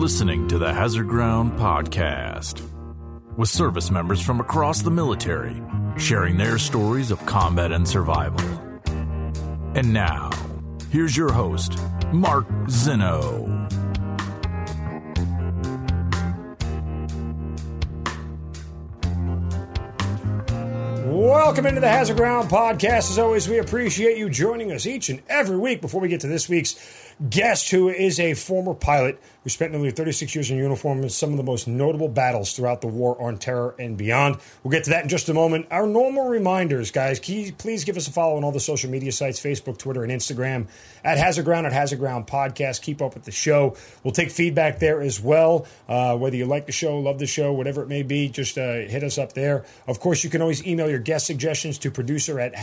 listening to the Hazard Ground Podcast with service members from across the military sharing their stories of combat and survival. And now, here's your host, Mark Zeno. Welcome into the Hazard Ground podcast. As always, we appreciate you joining us each and every week. Before we get to this week's guest, who is a former pilot who spent nearly 36 years in uniform in some of the most notable battles throughout the war on terror and beyond. We'll get to that in just a moment. Our normal reminders, guys, please give us a follow on all the social media sites Facebook, Twitter, and Instagram at Hazard Ground, at Hazard Ground Podcast. Keep up with the show. We'll take feedback there as well. Uh, whether you like the show, love the show, whatever it may be, just uh, hit us up there. Of course, you can always email your guest suggestions to producer at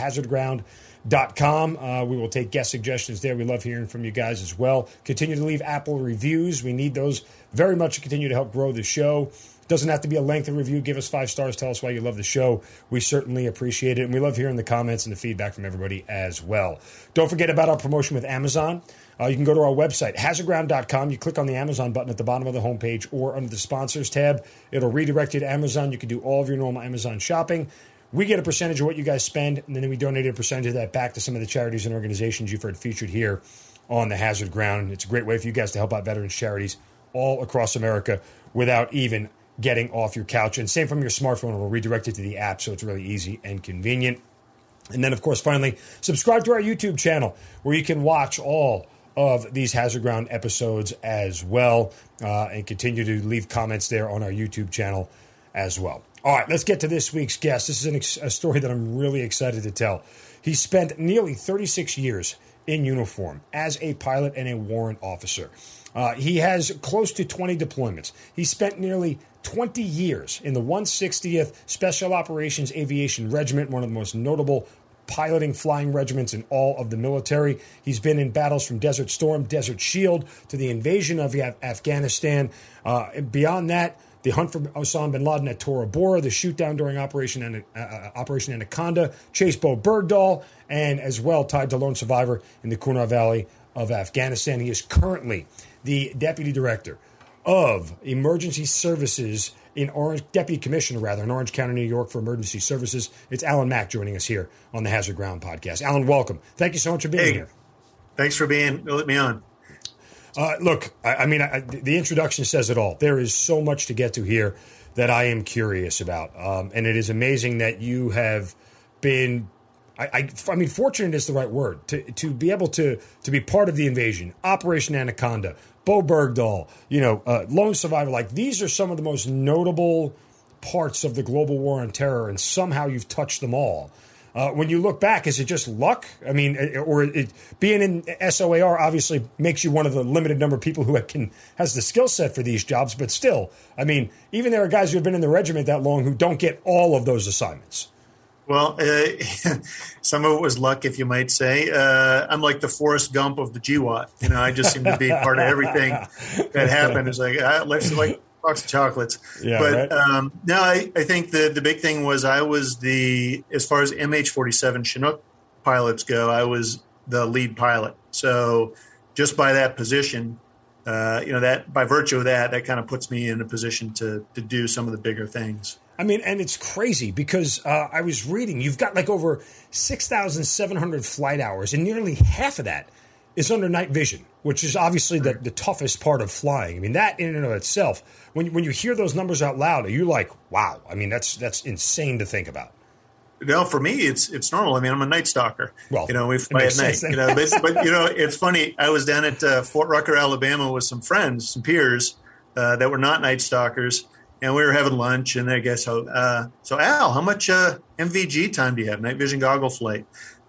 hazardground.com. Uh, we will take guest suggestions there. We love hearing from you guys as well. Continue to leave Apple reviews. We need those very much to continue to help grow the show. Doesn't have to be a lengthy review. Give us five stars. Tell us why you love the show. We certainly appreciate it. And we love hearing the comments and the feedback from everybody as well. Don't forget about our promotion with Amazon. Uh, you can go to our website, hazardground.com. You click on the Amazon button at the bottom of the homepage or under the sponsors tab. It'll redirect you to Amazon. You can do all of your normal Amazon shopping. We get a percentage of what you guys spend, and then we donate a percentage of that back to some of the charities and organizations you've heard featured here on the Hazard Ground. It's a great way for you guys to help out veterans charities all across America without even getting off your couch. And same from your smartphone, it will redirect it to the app, so it's really easy and convenient. And then, of course, finally, subscribe to our YouTube channel where you can watch all of these Hazard Ground episodes as well uh, and continue to leave comments there on our YouTube channel as well. All right, let's get to this week's guest. This is ex- a story that I'm really excited to tell. He spent nearly 36 years in uniform as a pilot and a warrant officer. Uh, he has close to 20 deployments. He spent nearly 20 years in the 160th Special Operations Aviation Regiment, one of the most notable piloting flying regiments in all of the military. He's been in battles from Desert Storm, Desert Shield to the invasion of Afghanistan. Uh, beyond that, the hunt for Osama bin Laden at Tora Bora, the shootdown during Operation, uh, uh, Operation Anaconda, Chase Bowe Bergdahl, and as well tied to lone survivor in the Kunar Valley of Afghanistan. He is currently the deputy director of emergency services in Orange, deputy commissioner rather, in Orange County, New York for emergency services. It's Alan Mack joining us here on the Hazard Ground podcast. Alan, welcome. Thank you so much for being hey, here. Thanks for being, let me on. Uh, look, I, I mean, I, the introduction says it all. There is so much to get to here that I am curious about. Um, and it is amazing that you have been I, I, I, mean, fortunate is the right word to to be able to to be part of the invasion, Operation Anaconda, Bowe Bergdahl, you know, uh, Lone Survivor. Like these are some of the most notable parts of the global war on terror, and somehow you've touched them all. Uh, when you look back, is it just luck? I mean, uh, or it, being in SOAR obviously makes you one of the limited number of people who can has the skill set for these jobs. But still, I mean, even there are guys who have been in the regiment that long who don't get all of those assignments. Well, uh, some of it was luck, if you might say. Uh, I'm like the Forrest Gump of the GWOT. You know, I just seem to be part of everything that happened. It's like uh, like box of chocolates. Yeah, but right? um, no, I, I think the the big thing was I was the as far as MH47 Chinook pilots go, I was the lead pilot. So just by that position, uh, you know that by virtue of that, that kind of puts me in a position to to do some of the bigger things. I mean, and it's crazy because uh, I was reading you've got like over 6,700 flight hours, and nearly half of that is under night vision, which is obviously the, the toughest part of flying. I mean, that in and of itself, when, when you hear those numbers out loud, are you like, wow, I mean, that's, that's insane to think about. No, for me, it's it's normal. I mean, I'm a night stalker. Well, you know, we fly at night. You know, but, but, you know, it's funny. I was down at uh, Fort Rucker, Alabama, with some friends, some peers uh, that were not night stalkers, and we were having lunch, and I guess so. Uh, so Al, how much uh, NVG time do you have? Night vision goggle flight.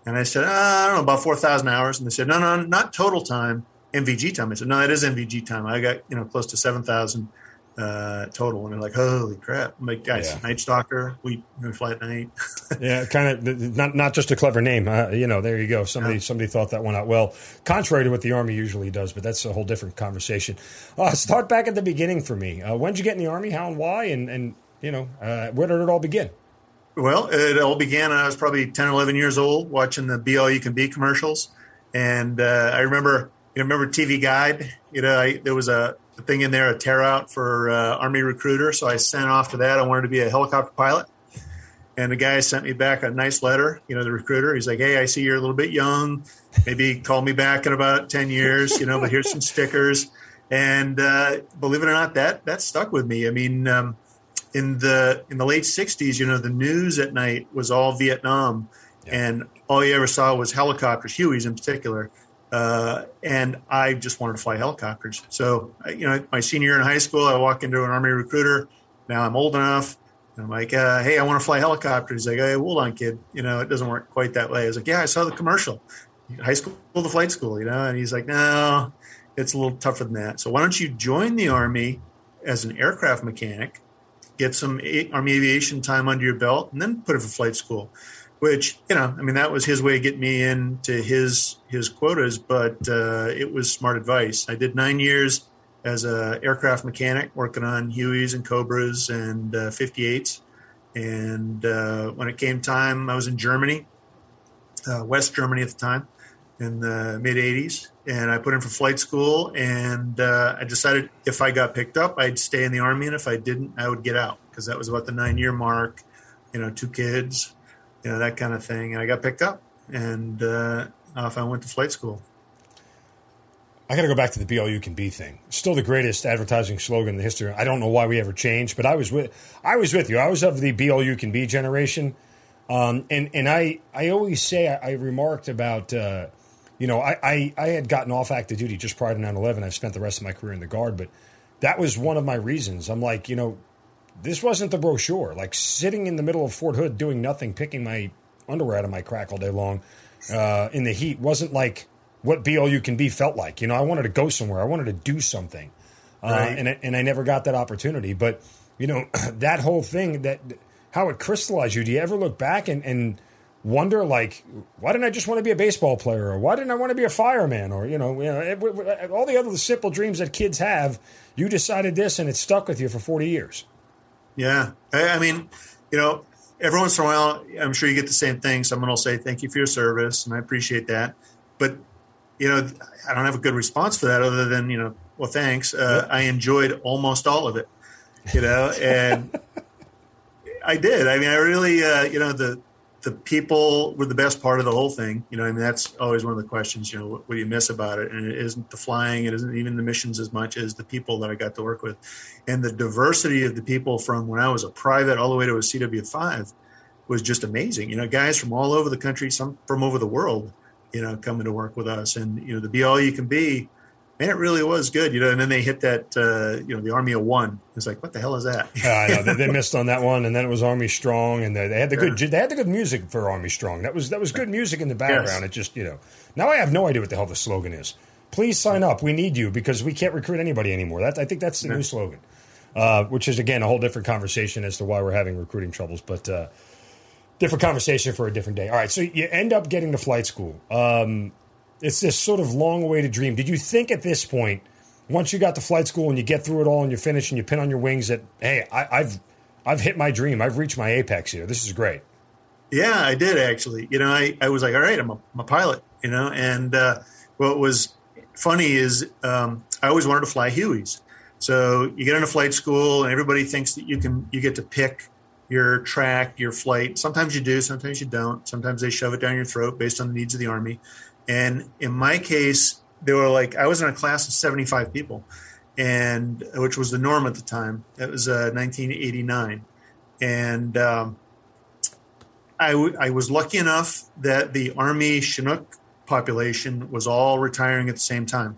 And I said, uh, I don't know, about four thousand hours. And they said, No, no, not total time, NVG time. I said, No, that is NVG time. I got you know close to seven thousand uh, total. And they're like, Holy crap! I'm like, guys, yeah. Night Stalker, we, we fly at night. yeah, kind of not not just a clever name. Uh, you know, there you go. Somebody yeah. somebody thought that one out well, contrary to what the Army usually does. But that's a whole different conversation. Uh, start back at the beginning for me. Uh, when did you get in the Army? How and why? And and you know, uh, where did it all begin? Well, it all began when I was probably 10, 11 years old watching the Be All You Can Be commercials. And uh, I remember, you know, remember TV Guide? You know, I, there was a, thing in there, a tear out for uh, Army recruiter. So I sent off to that. I wanted to be a helicopter pilot. And the guy sent me back a nice letter, you know, the recruiter. He's like, Hey, I see you're a little bit young. Maybe call me back in about 10 years, you know, but here's some stickers. And uh, believe it or not, that that stuck with me. I mean, um, in the in the late 60s, you know, the news at night was all Vietnam. Yeah. And all you ever saw was helicopters, Hueys in particular. Uh, and I just wanted to fly helicopters. So, you know, my senior year in high school, I walk into an Army recruiter. Now I'm old enough. And I'm like, uh, hey, I want to fly helicopters. He's like, hey, hold on, kid. You know, it doesn't work quite that way. I was like, yeah, I saw the commercial. High school to flight school, you know? And he's like, no, it's a little tougher than that. So why don't you join the Army as an aircraft mechanic, get some Army aviation time under your belt, and then put it for flight school? which you know, I mean, that was his way of getting me into his his quotas, but uh, it was smart advice. I did nine years as a aircraft mechanic, working on Hueys and Cobras and uh, 58s. And uh, when it came time, I was in Germany, uh, West Germany at the time, in the mid 80s, and I put in for flight school. And uh, I decided if I got picked up, I'd stay in the army, and if I didn't, I would get out because that was about the nine year mark. You know, two kids, you know that kind of thing. And I got picked up, and uh, off I went to flight school. I got to go back to the "Be All You Can Be" thing. Still the greatest advertising slogan in the history. I don't know why we ever changed, but I was with I was with you. I was of the "Be All You Can Be" generation, um, and and I I always say I, I remarked about. Uh, you know, I, I, I, had gotten off active duty just prior to 9 11. I've spent the rest of my career in the Guard, but that was one of my reasons. I'm like, you know, this wasn't the brochure. Like sitting in the middle of Fort Hood doing nothing, picking my underwear out of my crack all day long uh, in the heat wasn't like what Be All You Can Be felt like. You know, I wanted to go somewhere. I wanted to do something. Uh, and, and I never got that opportunity. But, you know, that whole thing, that how it crystallized you, do you ever look back and, and wonder, like, why didn't I just want to be a baseball player? Or why didn't I want to be a fireman? Or, you know, you know all the other simple dreams that kids have, you decided this and it stuck with you for 40 years. Yeah. I, I mean, you know, every once in a while, I'm sure you get the same thing. Someone will say, thank you for your service, and I appreciate that. But, you know, I don't have a good response for that other than, you know, well, thanks. Uh, I enjoyed almost all of it, you know, and I did. I mean, I really, uh, you know, the, the people were the best part of the whole thing. You know, I mean, that's always one of the questions, you know, what, what, do you miss about it? And it isn't the flying, it isn't even the missions as much as the people that I got to work with. And the diversity of the people from when I was a private all the way to a CW5 was just amazing. You know, guys from all over the country, some from over the world, you know, coming to work with us. And, you know, to be all you can be man, it really was good, you know. And then they hit that, uh, you know, the Army of One. It's like, what the hell is that? I know they, they, missed on that one, and then it was Army Strong, and they, they had the good, they had the good music for Army Strong. That was that was good music in the background. Yes. It just, you know, now I have no idea what the hell the slogan is. Please sign up. We need you because we can't recruit anybody anymore. That I think that's the new slogan, uh, which is again a whole different conversation as to why we're having recruiting troubles, but. Uh, different conversation for a different day. All right, so you end up getting to flight school. Um, it's this sort of long awaited dream. Did you think at this point, once you got to flight school and you get through it all and you finish and you pin on your wings, that hey, I, have I've hit my dream. I've reached my apex here. This is great. Yeah, I did actually. You know, I, I was like, all right, I'm a, I'm a pilot. You know, and uh, what was funny is um, I always wanted to fly Hueys. So you get into flight school and everybody thinks that you can you get to pick your track, your flight. Sometimes you do, sometimes you don't. Sometimes they shove it down your throat based on the needs of the army. And in my case, they were like, I was in a class of 75 people, and which was the norm at the time. It was uh, 1989. And um, I, w- I was lucky enough that the Army Chinook population was all retiring at the same time,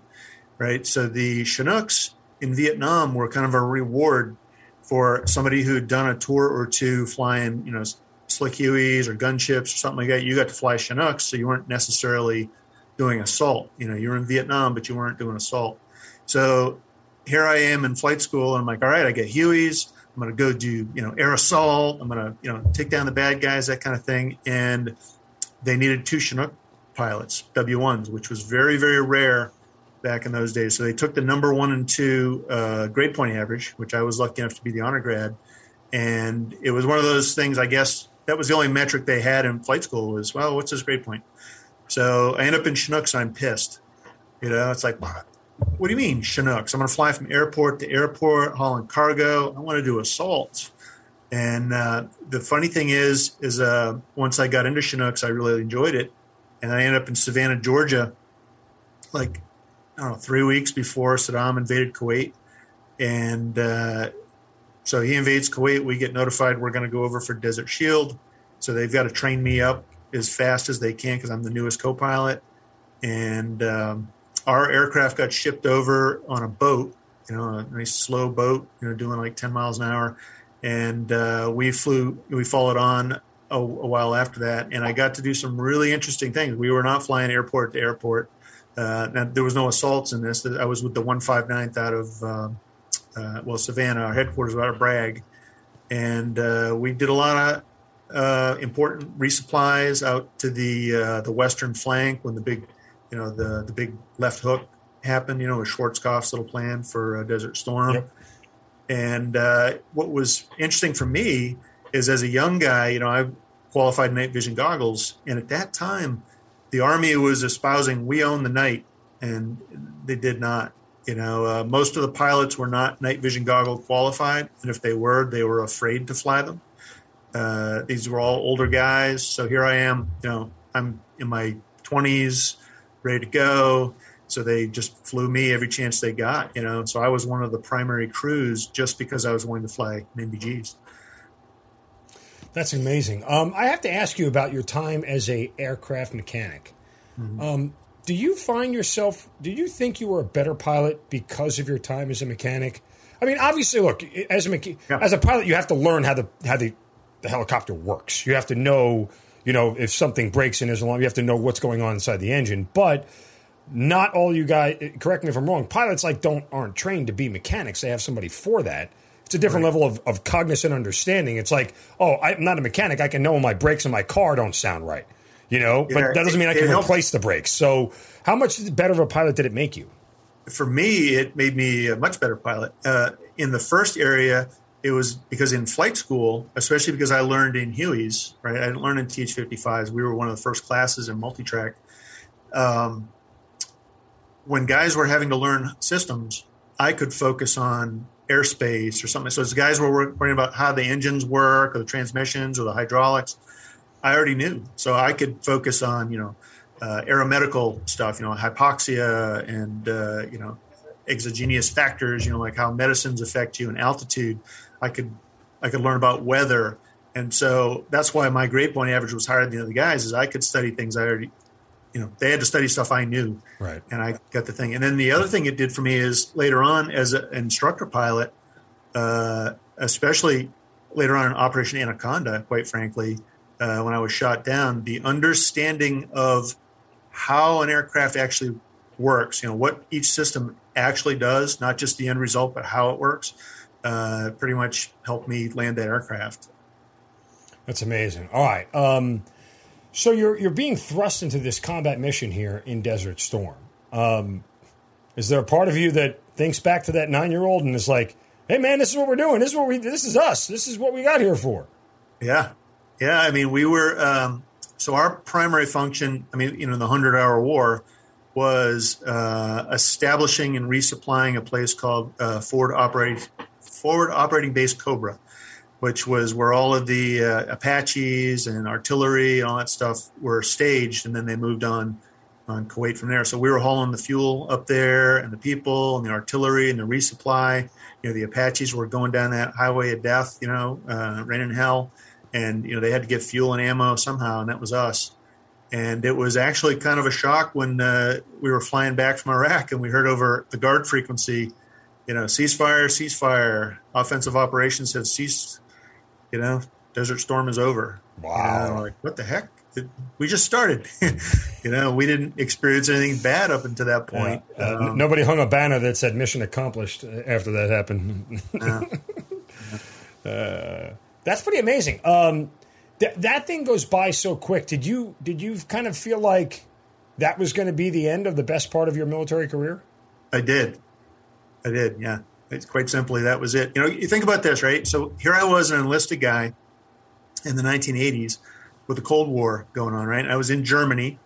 right? So the Chinooks in Vietnam were kind of a reward for somebody who had done a tour or two flying, you know, slick Hueys or gunships or something like that. You got to fly Chinooks, so you weren't necessarily doing assault. You know, you were in Vietnam, but you weren't doing assault. So here I am in flight school, and I'm like, all right, I get Hueys. I'm going to go do, you know, air assault. I'm going to, you know, take down the bad guys, that kind of thing. And they needed two Chinook pilots, W1s, which was very, very rare back in those days. So they took the number one and two uh, grade point average, which I was lucky enough to be the honor grad. And it was one of those things, I guess, that was the only metric they had in flight school was, well, what's his grade point? So I end up in Chinooks. I'm pissed. You know, it's like what do you mean Chinooks? I'm going to fly from airport to airport, hauling cargo. I want to do assaults. And uh, the funny thing is, is uh, once I got into Chinooks, I really enjoyed it, and I ended up in Savannah, Georgia, like I don't know, three weeks before Saddam invaded Kuwait, and uh, so he invades Kuwait. We get notified we're going to go over for Desert Shield, so they've got to train me up as fast as they can because I'm the newest co-pilot, and um, our aircraft got shipped over on a boat, you know, a nice slow boat, you know, doing like 10 miles an hour, and uh, we flew, we followed on a, a, while after that, and I got to do some really interesting things. We were not flying airport to airport. Uh, now, there was no assaults in this. I was with the 159th out of uh, uh, well Savannah. Our headquarters out of Bragg, and uh, we did a lot of uh, important resupplies out to the uh, the western flank when the big, you know, the the big left hook happened. You know, with Schwarzkopf's little plan for Desert Storm. Yep. And uh, what was interesting for me is, as a young guy, you know, I qualified night vision goggles, and at that time, the Army was espousing we own the night, and they did not. You know, uh, most of the pilots were not night vision goggle qualified, and if they were, they were afraid to fly them. Uh, these were all older guys. So here I am, you know, I'm in my 20s, ready to go. So they just flew me every chance they got, you know. So I was one of the primary crews just because I was willing to fly NVGs. That's amazing. Um, I have to ask you about your time as a aircraft mechanic. Mm-hmm. Um, do you find yourself? Do you think you were a better pilot because of your time as a mechanic? I mean, obviously, look as a mecha- yeah. as a pilot, you have to learn how the how the the helicopter works. You have to know, you know, if something breaks in his alarm, you have to know what's going on inside the engine. But not all you guys. Correct me if I'm wrong. Pilots like don't aren't trained to be mechanics. They have somebody for that. It's a different right. level of, of cognizant understanding. It's like, oh, I'm not a mechanic. I can know my brakes in my car don't sound right. You know, yeah, but that doesn't mean I can replace the brakes. So, how much better of a pilot did it make you? For me, it made me a much better pilot. Uh, in the first area, it was because in flight school, especially because I learned in Hueys, right? I didn't learn in TH55s. We were one of the first classes in multi-track. Um, when guys were having to learn systems, I could focus on airspace or something. So as guys were worrying about how the engines work or the transmissions or the hydraulics, I already knew. So I could focus on, you know, uh, aeromedical stuff, you know, hypoxia and, uh, you know, exogenous factors, you know, like how medicines affect you and altitude. I could I could learn about weather, and so that's why my grade point average was higher than the other guys. Is I could study things I already, you know, they had to study stuff I knew, right? And I got the thing. And then the other thing it did for me is later on as an instructor pilot, uh, especially later on in Operation Anaconda, quite frankly, uh, when I was shot down, the understanding of how an aircraft actually works, you know, what each system actually does, not just the end result, but how it works uh, pretty much helped me land that aircraft. That's amazing. All right. Um, so you're you're being thrust into this combat mission here in Desert Storm. Um, is there a part of you that thinks back to that nine year old and is like, "Hey, man, this is what we're doing. This is what we. This is us. This is what we got here for." Yeah, yeah. I mean, we were. Um, so our primary function. I mean, you know, the Hundred Hour War was uh, establishing and resupplying a place called uh, Forward Operating forward operating base Cobra, which was where all of the uh, Apaches and artillery and all that stuff were staged, and then they moved on on Kuwait from there. So we were hauling the fuel up there, and the people, and the artillery, and the resupply. You know, the Apaches were going down that highway of death. You know, uh, rain and hell, and you know they had to get fuel and ammo somehow, and that was us. And it was actually kind of a shock when uh, we were flying back from Iraq and we heard over the guard frequency you know, ceasefire, ceasefire. Offensive operations have ceased. You know, Desert Storm is over. Wow. You know, like what the heck? we just started. you know, we didn't experience anything bad up until that point. Yeah. Uh, um, nobody hung a banner that said "Mission accomplished" after that happened. uh, that's pretty amazing. Um, th- that thing goes by so quick. Did you did you kind of feel like that was going to be the end of the best part of your military career? I did. I did, yeah. It's quite simply that was it. You know, you think about this, right? So here I was, an enlisted guy in the 1980s with the Cold War going on, right? I was in Germany.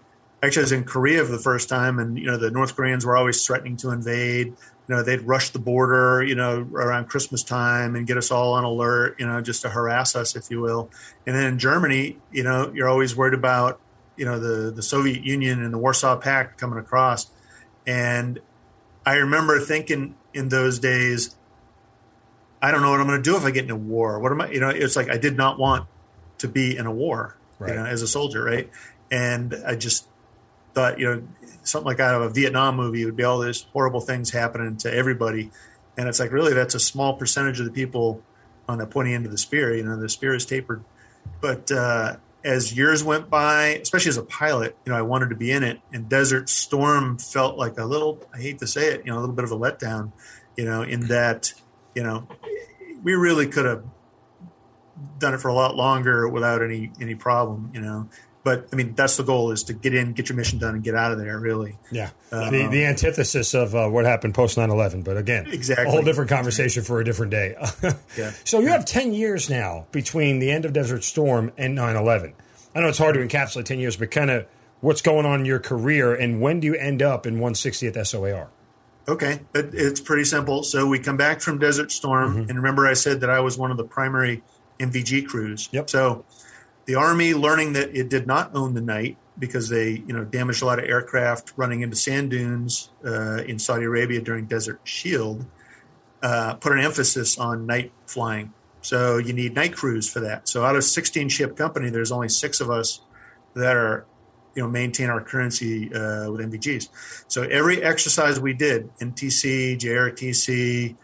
actually, I was in Korea for the first time, and you know, the North Koreans were always threatening to invade. You know, they'd rush the border, you know, around Christmas time and get us all on alert, you know, just to harass us, if you will. And then in Germany, you know, you're always worried about, you know, the the Soviet Union and the Warsaw Pact coming across. And I remember thinking in those days, I don't know what I'm going to do if I get in a war. What am I? You know, it's like I did not want to be in a war, right. you know, as a soldier, right? And I just thought, you know, something like out of a Vietnam movie would be all these horrible things happening to everybody, and it's like really that's a small percentage of the people on the pointy end of the spear. You know, the spear is tapered, but uh, as years went by, especially as a pilot, you know, I wanted to be in it, and Desert Storm felt like a little. I hate to say it, you know, a little bit of a letdown, you know, in that, you know, we really could have done it for a lot longer without any any problem, you know but I mean, that's the goal: is to get in, get your mission done, and get out of there. Really, yeah. Um, the, the antithesis of uh, what happened post 9-11. But again, exactly, a whole different conversation for a different day. yeah. So you have ten years now between the end of Desert Storm and 9-11. I know it's hard to encapsulate ten years, but kind of what's going on in your career, and when do you end up in 160th SOAR? Okay, it, it's pretty simple. So we come back from Desert Storm, mm-hmm. and remember I said that I was one of the primary NVG crews. Yep. So the Army, learning that it did not own the night because they, you know, damaged a lot of aircraft running into sand dunes uh, in Saudi Arabia during Desert Shield, uh, put an emphasis on night flying. So you need night crews for that. So out of 16 ship company, there's only six of us that are, you know, maintain our currency uh, with NVGs. So every exercise we did, NTC, JRTC,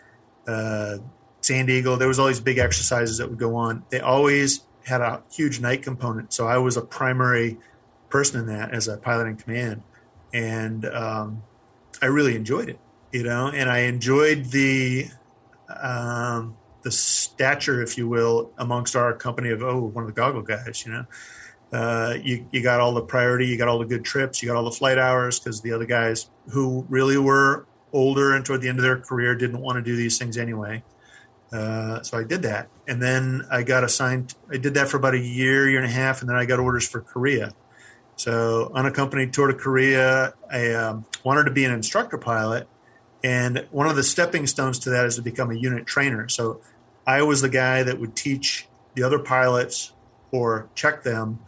uh, Sand Eagle, there was all these big exercises that would go on. They always had a huge night component. So I was a primary person in that as a pilot in command. And um, I really enjoyed it, you know, and I enjoyed the um, the stature, if you will, amongst our company of, oh, one of the goggle guys, you know. Uh, you, you got all the priority, you got all the good trips, you got all the flight hours because the other guys who really were older and toward the end of their career didn't want to do these things anyway. Uh, so I did that, and then I got assigned. I did that for about a year, year and a half, and then I got orders for Korea. So unaccompanied tour to Korea. I um, wanted to be an instructor pilot, and one of the stepping stones to that is to become a unit trainer. So I was the guy that would teach the other pilots or check them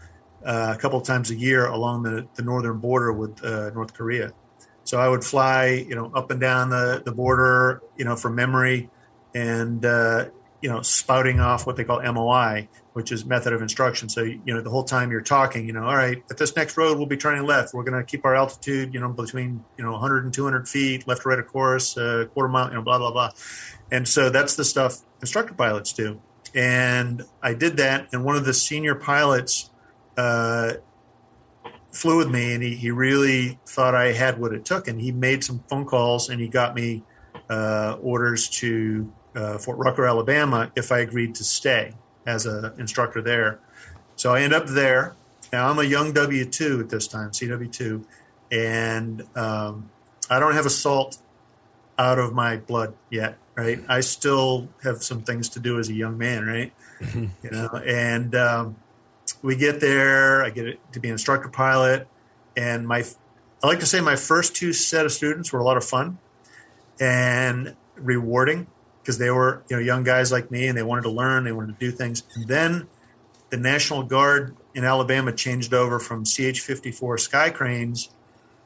uh, a couple of times a year along the, the northern border with uh, North Korea. So I would fly, you know, up and down the, the border, you know, from memory and uh, you know spouting off what they call MOI, which is method of instruction. So you know the whole time you're talking, you know, all right, at this next road we'll be turning left. We're going to keep our altitude, you know, between you know 100 and 200 feet, left to right of course, uh, quarter mile, you know, blah blah blah. And so that's the stuff instructor pilots do. And I did that, and one of the senior pilots uh, flew with me, and he, he really thought I had what it took, and he made some phone calls, and he got me uh, orders to uh, Fort Rucker, Alabama, if I agreed to stay as an instructor there. So I end up there. Now I'm a young W two at this time, CW two, and um, I don't have a salt out of my blood yet. Right, I still have some things to do as a young man. Right, mm-hmm. you know, and um, we get there. I get to be an instructor pilot, and my I like to say my first two set of students were a lot of fun and rewarding because they were you know young guys like me and they wanted to learn, they wanted to do things. And then the National Guard in Alabama changed over from CH-54 Sky Cranes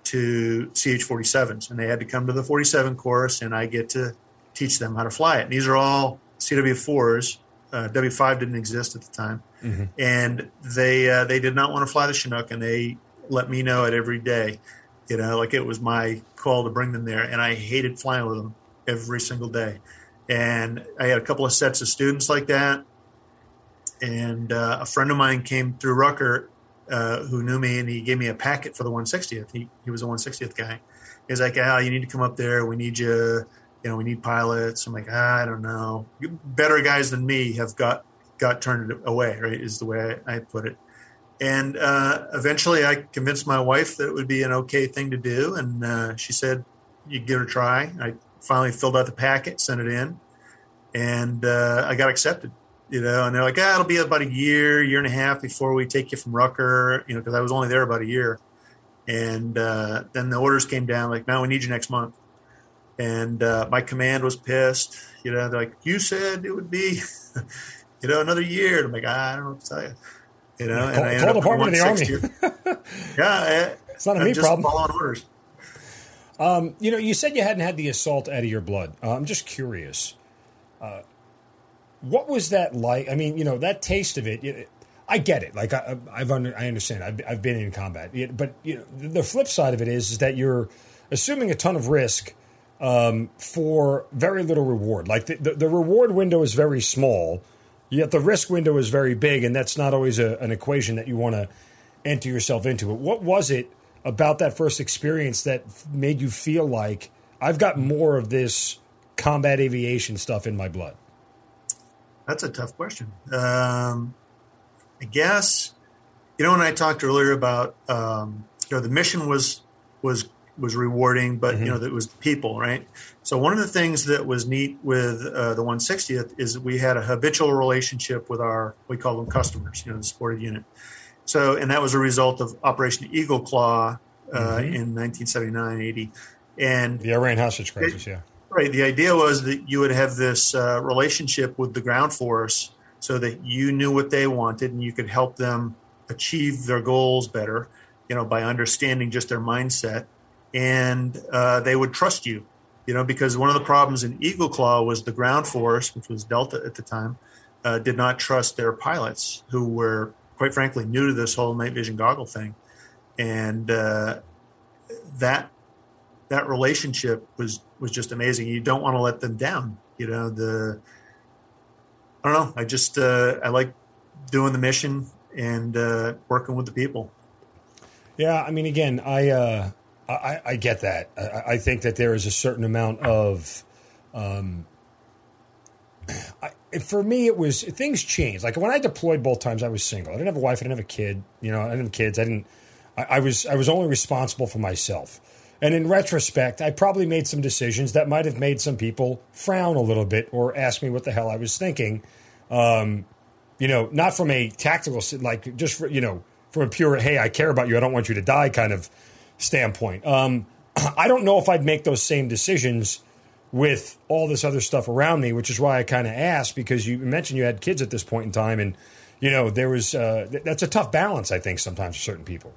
to CH-47s, and they had to come to the 47 course, and I get to teach them how to fly it. And these are all CW4s. Uh, W5 didn't exist at the time, mm-hmm. and they uh, they did not want to fly the Chinook, and they let me know it every day. You know, like it was my call to bring them there, and I hated flying with them every single day. And I had a couple of sets of students like that. And uh, a friend of mine came through Rucker uh, who knew me, and he gave me a packet for the 160th. He, he was a 160th guy. He's like, Al, you need to come up there. We need you. You know, we need pilots. I'm like, ah, I don't know. Better guys than me have got got turned away. Right, is the way I, I put it. And uh, eventually, I convinced my wife that it would be an okay thing to do, and uh, she said, "You give it a try." I finally filled out the packet, sent it in, and uh, I got accepted. You know, and they're like, "Ah, it'll be about a year, year and a half before we take you from Rucker." You know, because I was only there about a year, And uh, then the orders came down like, "Now we need you next month." And uh, my command was pissed. You know, they're like, "You said it would be, you know, another year." And I'm like, I don't know what to tell you. You know, call, and I call Department of the Army. yeah, it's not a me problem. Following orders. Um, you know, you said you hadn't had the assault out of your blood. Uh, I'm just curious. Uh, what was that like? I mean, you know, that taste of it. it I get it. Like I, have under, I understand. I've, I've been in combat, but you know, the flip side of it is, is that you're assuming a ton of risk um, for very little reward. Like the, the, the, reward window is very small, yet the risk window is very big, and that's not always a, an equation that you want to enter yourself into. It. What was it about that first experience that made you feel like I've got more of this combat aviation stuff in my blood? That's a tough question. Um, I guess you know when I talked earlier about um, you know the mission was was was rewarding, but mm-hmm. you know that was people, right? So one of the things that was neat with uh, the 160th is we had a habitual relationship with our we call them customers, you know, the supported unit. So and that was a result of Operation Eagle Claw uh, mm-hmm. in 1979, 80, and the Iran hostage crisis, it, yeah. Right. The idea was that you would have this uh, relationship with the ground force so that you knew what they wanted and you could help them achieve their goals better, you know, by understanding just their mindset. And uh, they would trust you, you know, because one of the problems in Eagle Claw was the ground force, which was Delta at the time, uh, did not trust their pilots who were, quite frankly, new to this whole night vision goggle thing. And uh, that that relationship was was just amazing. You don't want to let them down. You know the I don't know. I just uh, I like doing the mission and uh, working with the people. Yeah, I mean, again, I uh, I, I, get that. I, I, think that there is a certain amount of. Um, I, for me, it was things changed. Like when I deployed both times, I was single. I didn't have a wife. I didn't have a kid. You know, I didn't have kids. I didn't. I, I was I was only responsible for myself. And in retrospect, I probably made some decisions that might have made some people frown a little bit or ask me what the hell I was thinking. Um, you know, not from a tactical, like just, for, you know, from a pure, hey, I care about you, I don't want you to die kind of standpoint. Um, I don't know if I'd make those same decisions with all this other stuff around me, which is why I kind of asked because you mentioned you had kids at this point in time. And, you know, there was, uh, that's a tough balance, I think, sometimes for certain people.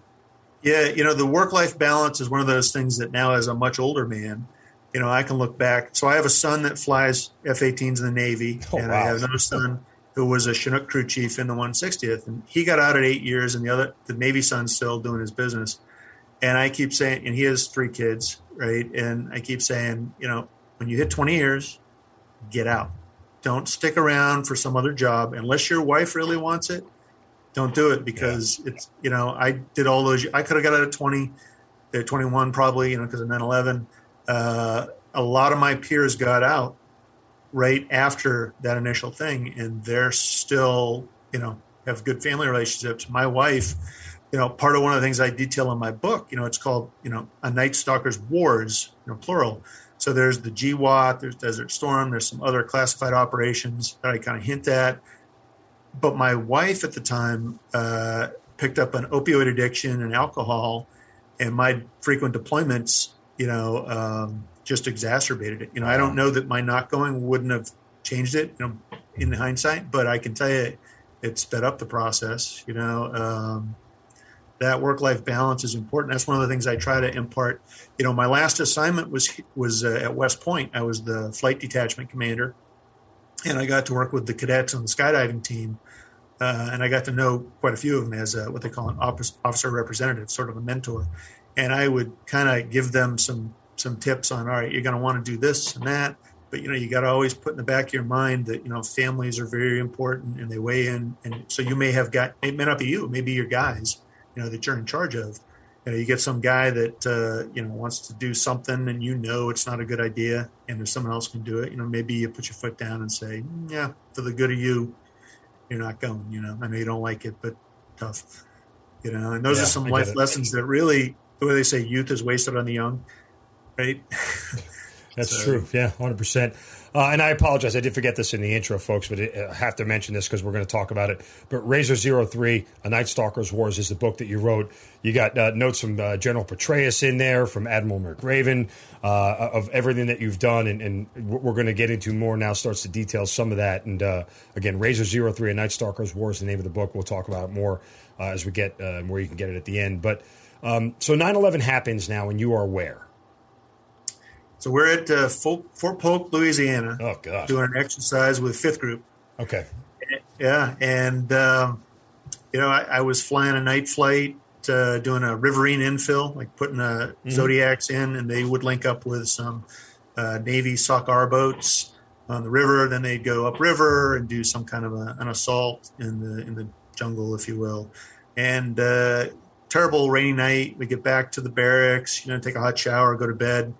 Yeah, you know, the work life balance is one of those things that now, as a much older man, you know, I can look back. So I have a son that flies F 18s in the Navy, oh, and wow. I have another son who was a Chinook crew chief in the 160th. And he got out at eight years, and the other, the Navy son's still doing his business. And I keep saying, and he has three kids, right? And I keep saying, you know, when you hit 20 years, get out. Don't stick around for some other job unless your wife really wants it don't do it because yeah. it's you know I did all those. I could have got out at twenty, at twenty one probably you know because of 9-11. Uh, a lot of my peers got out right after that initial thing, and they're still you know have good family relationships. My wife, you know, part of one of the things I detail in my book, you know, it's called you know a night stalker's wars, you know, plural. So there's the GWOT, there's Desert Storm, there's some other classified operations that I kind of hint at but my wife at the time uh, picked up an opioid addiction and alcohol, and my frequent deployments, you know, um, just exacerbated it. You know, I don't know that my not going wouldn't have changed it, you know, in hindsight, but I can tell you it sped up the process. You know, um, that work life balance is important. That's one of the things I try to impart. You know, my last assignment was was uh, at West Point. I was the flight detachment commander and I got to work with the cadets on the skydiving team. Uh, and I got to know quite a few of them as a, what they call an officer representative, sort of a mentor. And I would kind of give them some some tips on, all right, you're going to want to do this and that, but you know, you got to always put in the back of your mind that you know families are very important and they weigh in. And so you may have got it may not be you, it may be your guys, you know, that you're in charge of you know, you get some guy that uh, you know wants to do something, and you know it's not a good idea, and if someone else can do it, you know, maybe you put your foot down and say, "Yeah, for the good of you, you're not going." You know, I know you don't like it, but tough. You know, and those yeah, are some life lessons that really, the way they say, youth is wasted on the young, right? That's so. true. Yeah, hundred percent. Uh, and I apologize, I did forget this in the intro, folks, but it, I have to mention this because we're going to talk about it. But Razor Zero Three, A Night Stalker's Wars, is the book that you wrote. You got uh, notes from uh, General Petraeus in there, from Admiral McRaven, uh, of everything that you've done, and, and we're going to get into more now. Starts to detail some of that. And uh, again, Razor Zero Three, A Night Stalker's Wars, is the name of the book. We'll talk about it more uh, as we get where you can get it at the end. But um, so 9/11 happens now, and you are where? So we're at uh, Fort Polk, Louisiana. Oh God! Doing an exercise with Fifth Group. Okay. Yeah, and um, you know, I, I, was flying a night flight, uh, doing a riverine infill, like putting a mm-hmm. Zodiacs in, and they would link up with some uh, Navy SOCR boats on the river. Then they'd go upriver and do some kind of a, an assault in the in the jungle, if you will. And uh, terrible rainy night. We get back to the barracks, you know, take a hot shower, go to bed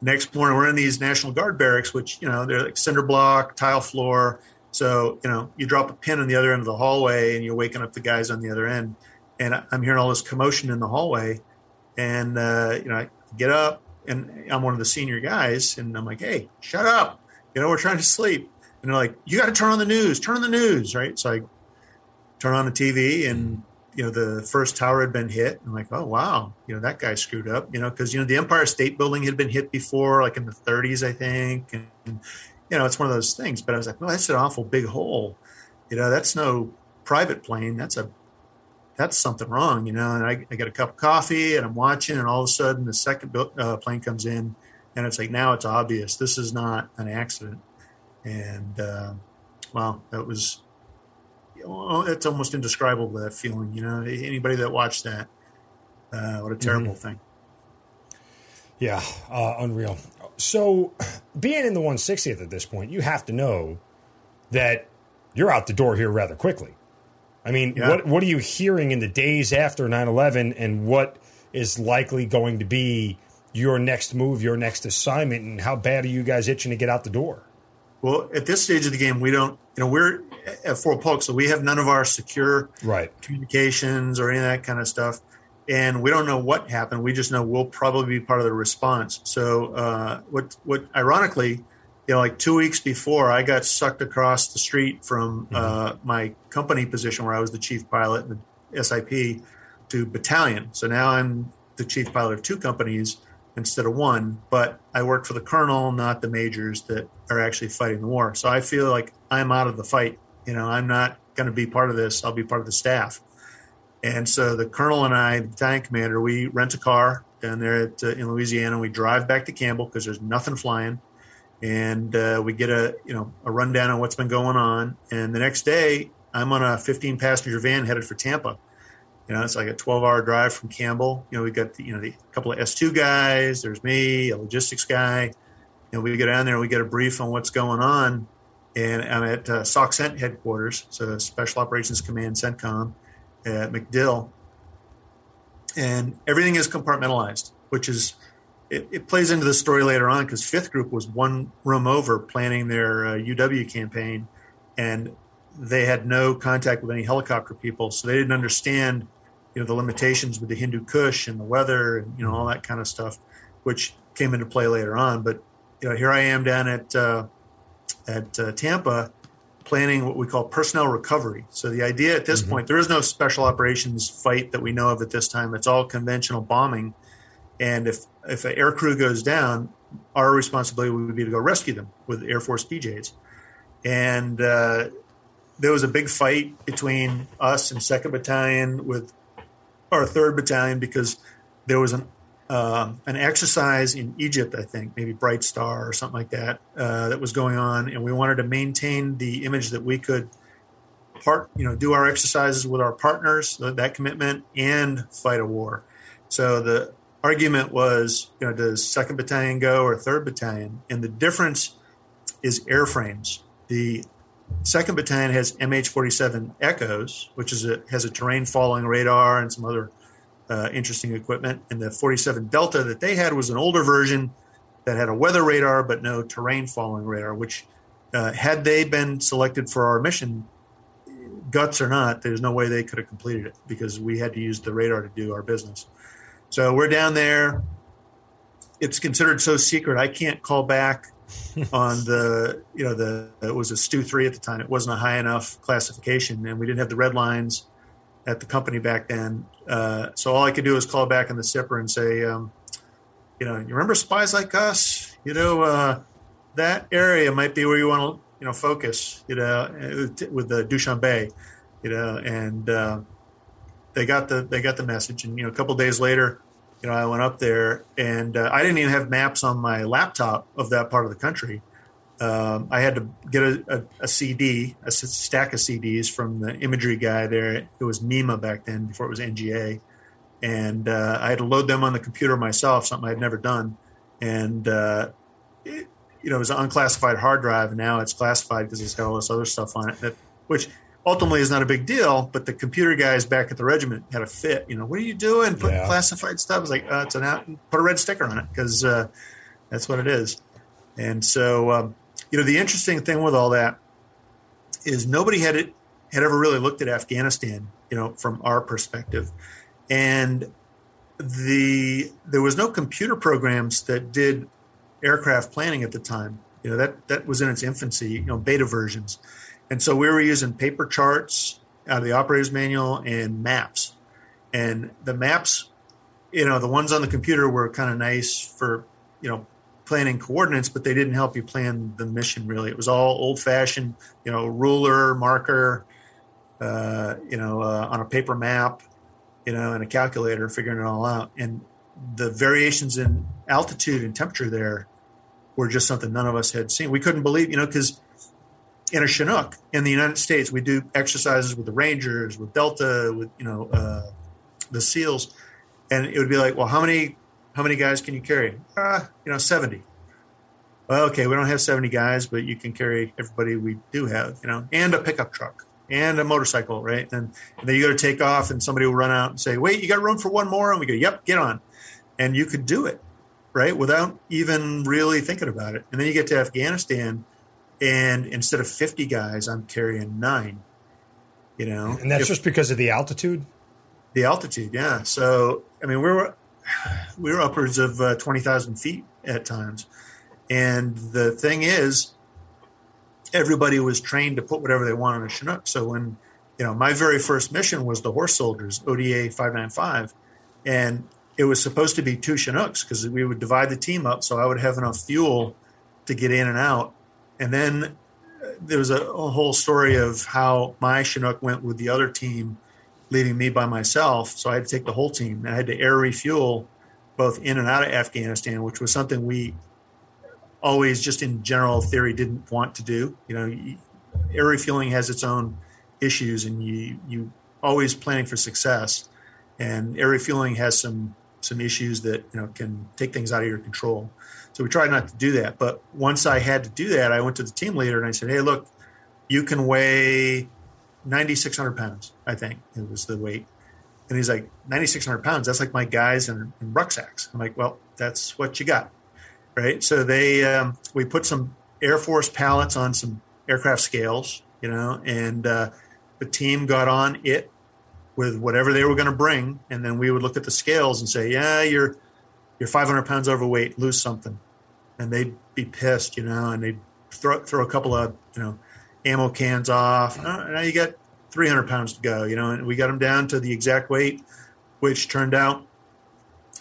next morning we're in these National Guard barracks, which you know they're like cinder block, tile floor. So you know you drop a pin on the other end of the hallway, and you're waking up the guys on the other end. And I'm hearing all this commotion in the hallway, and uh, you know I get up, and I'm one of the senior guys, and I'm like, "Hey, shut up! You know we're trying to sleep." And they're like, "You got to turn on the news. Turn on the news, right?" So I turn on the TV, and you know the first tower had been hit. I'm like, oh wow, you know that guy screwed up, you know, because you know the Empire State Building had been hit before, like in the 30s, I think, and you know it's one of those things. But I was like, well, that's an awful big hole, you know, that's no private plane, that's a that's something wrong, you know. And I, I get a cup of coffee and I'm watching, and all of a sudden the second uh, plane comes in, and it's like now it's obvious this is not an accident, and uh, well, that was it's almost indescribable that feeling. You know, anybody that watched that, uh, what a terrible mm-hmm. thing. Yeah, uh, unreal. So, being in the 160th at this point, you have to know that you're out the door here rather quickly. I mean, yeah. what what are you hearing in the days after 9/11, and what is likely going to be your next move, your next assignment, and how bad are you guys itching to get out the door? Well, at this stage of the game, we don't. You know, we're at Fort Polk, so we have none of our secure right communications or any of that kind of stuff, and we don't know what happened. We just know we'll probably be part of the response. So, uh, what what ironically, you know, like two weeks before, I got sucked across the street from mm-hmm. uh, my company position where I was the chief pilot in the SIP to battalion. So now I'm the chief pilot of two companies instead of one, but I work for the colonel, not the majors that are actually fighting the war. So I feel like I'm out of the fight. You know, I'm not going to be part of this. I'll be part of the staff. And so the colonel and I, the battalion commander, we rent a car down there at, uh, in Louisiana. We drive back to Campbell because there's nothing flying, and uh, we get a you know a rundown on what's been going on. And the next day, I'm on a 15 passenger van headed for Tampa you know, it's like a 12 hour drive from Campbell. You know, we got the, you know, the couple of S2 guys, there's me, a logistics guy. You know, we get down there, we get a brief on what's going on. And I'm at uh, SOCCENT headquarters, so Special Operations Command CENTCOM at MacDill. And everything is compartmentalized, which is, it, it plays into the story later on because Fifth Group was one room over planning their uh, UW campaign. And they had no contact with any helicopter people, so they didn't understand you know the limitations with the Hindu Kush and the weather and you know all that kind of stuff, which came into play later on. But you know here I am down at uh, at uh, Tampa planning what we call personnel recovery. So the idea at this mm-hmm. point there is no special operations fight that we know of at this time. It's all conventional bombing, and if if an air crew goes down, our responsibility would be to go rescue them with Air Force PJs. And uh, there was a big fight between us and Second Battalion with our third battalion because there was an uh, an exercise in Egypt, I think, maybe Bright Star or something like that, uh, that was going on, and we wanted to maintain the image that we could part, you know, do our exercises with our partners, that commitment, and fight a war. So the argument was, you know, does Second Battalion go or Third Battalion? And the difference is airframes. The Second Battalion has MH-47 Echoes, which is a, has a terrain following radar and some other uh, interesting equipment. And the 47 Delta that they had was an older version that had a weather radar but no terrain following radar. Which, uh, had they been selected for our mission, guts or not, there's no way they could have completed it because we had to use the radar to do our business. So we're down there. it's considered so secret. I can't call back on the you know the it was a Stu three at the time. It wasn't a high enough classification, and we didn't have the red lines at the company back then. Uh, so all I could do was call back in the SIPR and say, um, you know, you remember spies like us? You know, uh, that area might be where you want to you know focus. You know, with the Dushanbe, you know, and uh, they got the they got the message. And you know, a couple days later you know, I went up there and uh, I didn't even have maps on my laptop of that part of the country. Um, I had to get a, a, a, CD, a stack of CDs from the imagery guy there. It was NIMA back then before it was NGA. And uh, I had to load them on the computer myself, something I'd never done. And, uh, it, you know, it was an unclassified hard drive. And now it's classified because it's got all this other stuff on it, that, which ultimately is not a big deal. But the computer guys back at the regiment had a fit. You know, what are you doing? Putting yeah. classified stuff. I was like, uh, it's an out. Put a red sticker on it because uh, that's what it is. And so, um, you know, the interesting thing with all that is nobody had it had ever really looked at Afghanistan. You know, from our perspective, and the there was no computer programs that did aircraft planning at the time. You know that that was in its infancy. You know, beta versions. And so we were using paper charts out of the operator's manual and maps. And the maps, you know, the ones on the computer were kind of nice for, you know, planning coordinates, but they didn't help you plan the mission really. It was all old fashioned, you know, ruler, marker, uh, you know, uh, on a paper map, you know, and a calculator figuring it all out. And the variations in altitude and temperature there were just something none of us had seen. We couldn't believe, you know, because in a Chinook in the United States, we do exercises with the Rangers, with Delta, with you know uh, the SEALs, and it would be like, well, how many how many guys can you carry? Uh, you know, seventy. Well, okay, we don't have seventy guys, but you can carry everybody we do have, you know, and a pickup truck and a motorcycle, right? And, and then you go to take off, and somebody will run out and say, "Wait, you got room for one more?" And we go, "Yep, get on," and you could do it, right, without even really thinking about it. And then you get to Afghanistan and instead of 50 guys i'm carrying nine you know and that's if, just because of the altitude the altitude yeah so i mean we were we were upwards of uh, 20000 feet at times. And the thing is everybody was trained to put whatever they want on a chinook. So when you know my very first mission was the horse soldiers oda 595 and it was supposed to be two chinooks because we would divide the team up so i would have enough fuel to get in and out. And then uh, there was a, a, whole story of how my Chinook went with the other team, leaving me by myself. So I had to take the whole team. And I had to air refuel both in and out of Afghanistan, which was something we always, just in general theory, didn't want to do. You know, air refueling has its own issues, and you you always planning for success. And air refueling has some some issues that you know can take things out of your control. So we tried not to do that. But once I had to do that, I went to the team leader and I said, "Hey, look, you can weigh 9,600 pounds. I think it was the weight." And he's like, 9,600 pounds. That's like my guys in, in, rucksacks. I'm like, well, that's what you got, right? So they um, we put some Air Force pallets on some aircraft scales, you know, and uh, the team got on it with whatever they were going to bring, and then we would look at the scales and say, yeah, you're you're 500 pounds overweight, lose something and they'd be pissed, you know, and they'd throw throw a couple of you know ammo cans off. Oh, now you got 300 pounds to go, you know, and we got them down to the exact weight, which turned out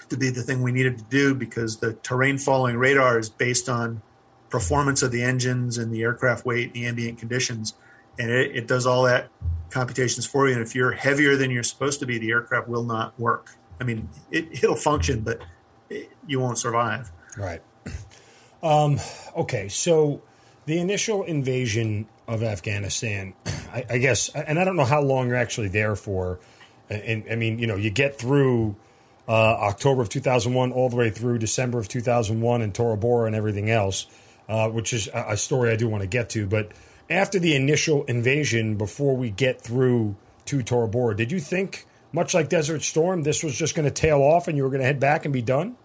to be the thing we needed to do because the terrain following radar is based on performance of the engines and the aircraft weight, and the ambient conditions, and it, it does all that computations for you. And if you're heavier than you're supposed to be, the aircraft will not work. I mean, it, will function, but it, you won't survive. Right. Um, okay, so the initial invasion of Afghanistan, I, I, guess, and I don't know how long you're actually there for. And, and I mean, you know, you get through uh, October of 2001 all the way through December of 2001 and Tora Bora and everything else, uh, which is a, story I do want to get to. But after the initial invasion, before we get through to Tora Bora, did you think, much like Desert Storm, this was just going to tail off and you were going to head back and be done?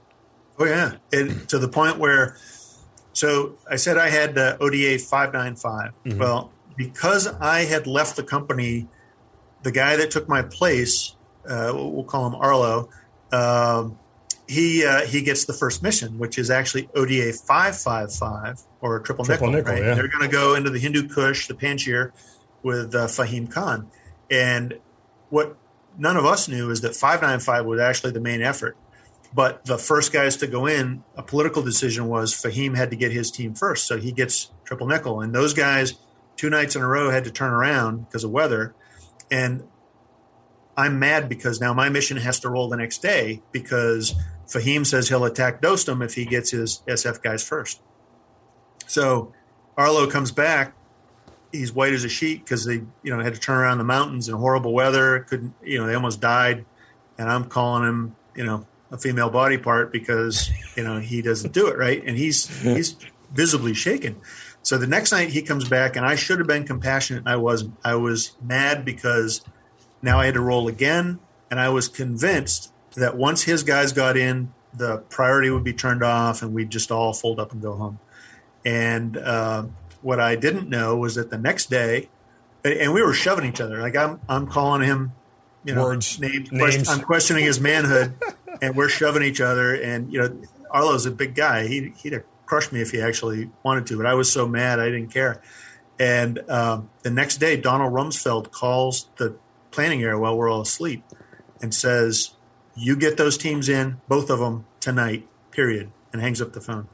Oh yeah, it, to the point where so I said I had uh, ODA 595. Mm-hmm. Well, because I had left the company, the guy that took my place, uh, we'll call him Arlo, uh, he uh, he gets the first mission, which is actually ODA five five five or triple, triple nickel. nickel right? yeah. They're going to go into the Hindu Kush, the Panjshir, with uh, Fahim Khan, and what none of us knew is that five nine five was actually the main effort. But the first guys to go in, a political decision was Fahim had to get his team first, so he gets triple nickel, and those guys two nights in a row had to turn around because of weather, and I'm mad because now my mission has to roll the next day because Fahim says he'll attack Dostum if he gets his SF guys first. So Arlo comes back. He's white as a sheet because they, you know, had to turn around the mountains in horrible weather. Couldn't, you know, they almost died. And I'm calling him, you know, a female body part because, you know, he doesn't do it right. And he's he's visibly shaken. So the next night he comes back, and I should have been compassionate. I wasn't. I was mad because now I had to roll again, and I was convinced that once his guys got in, the priority would be turned off, and we'd just all fold up and go home. And uh, what I didn't know was that the next day, and we were shoving each other. Like I'm, I'm calling him, you know, words, names. names. I'm questioning his manhood, and we're shoving each other. And you know, Arlo's a big guy. He he'd have crushed me if he actually wanted to, but I was so mad I didn't care. And um, the next day, Donald Rumsfeld calls the planning area while we're all asleep and says, You get those teams in, both of them, tonight, period, and hangs up the phone.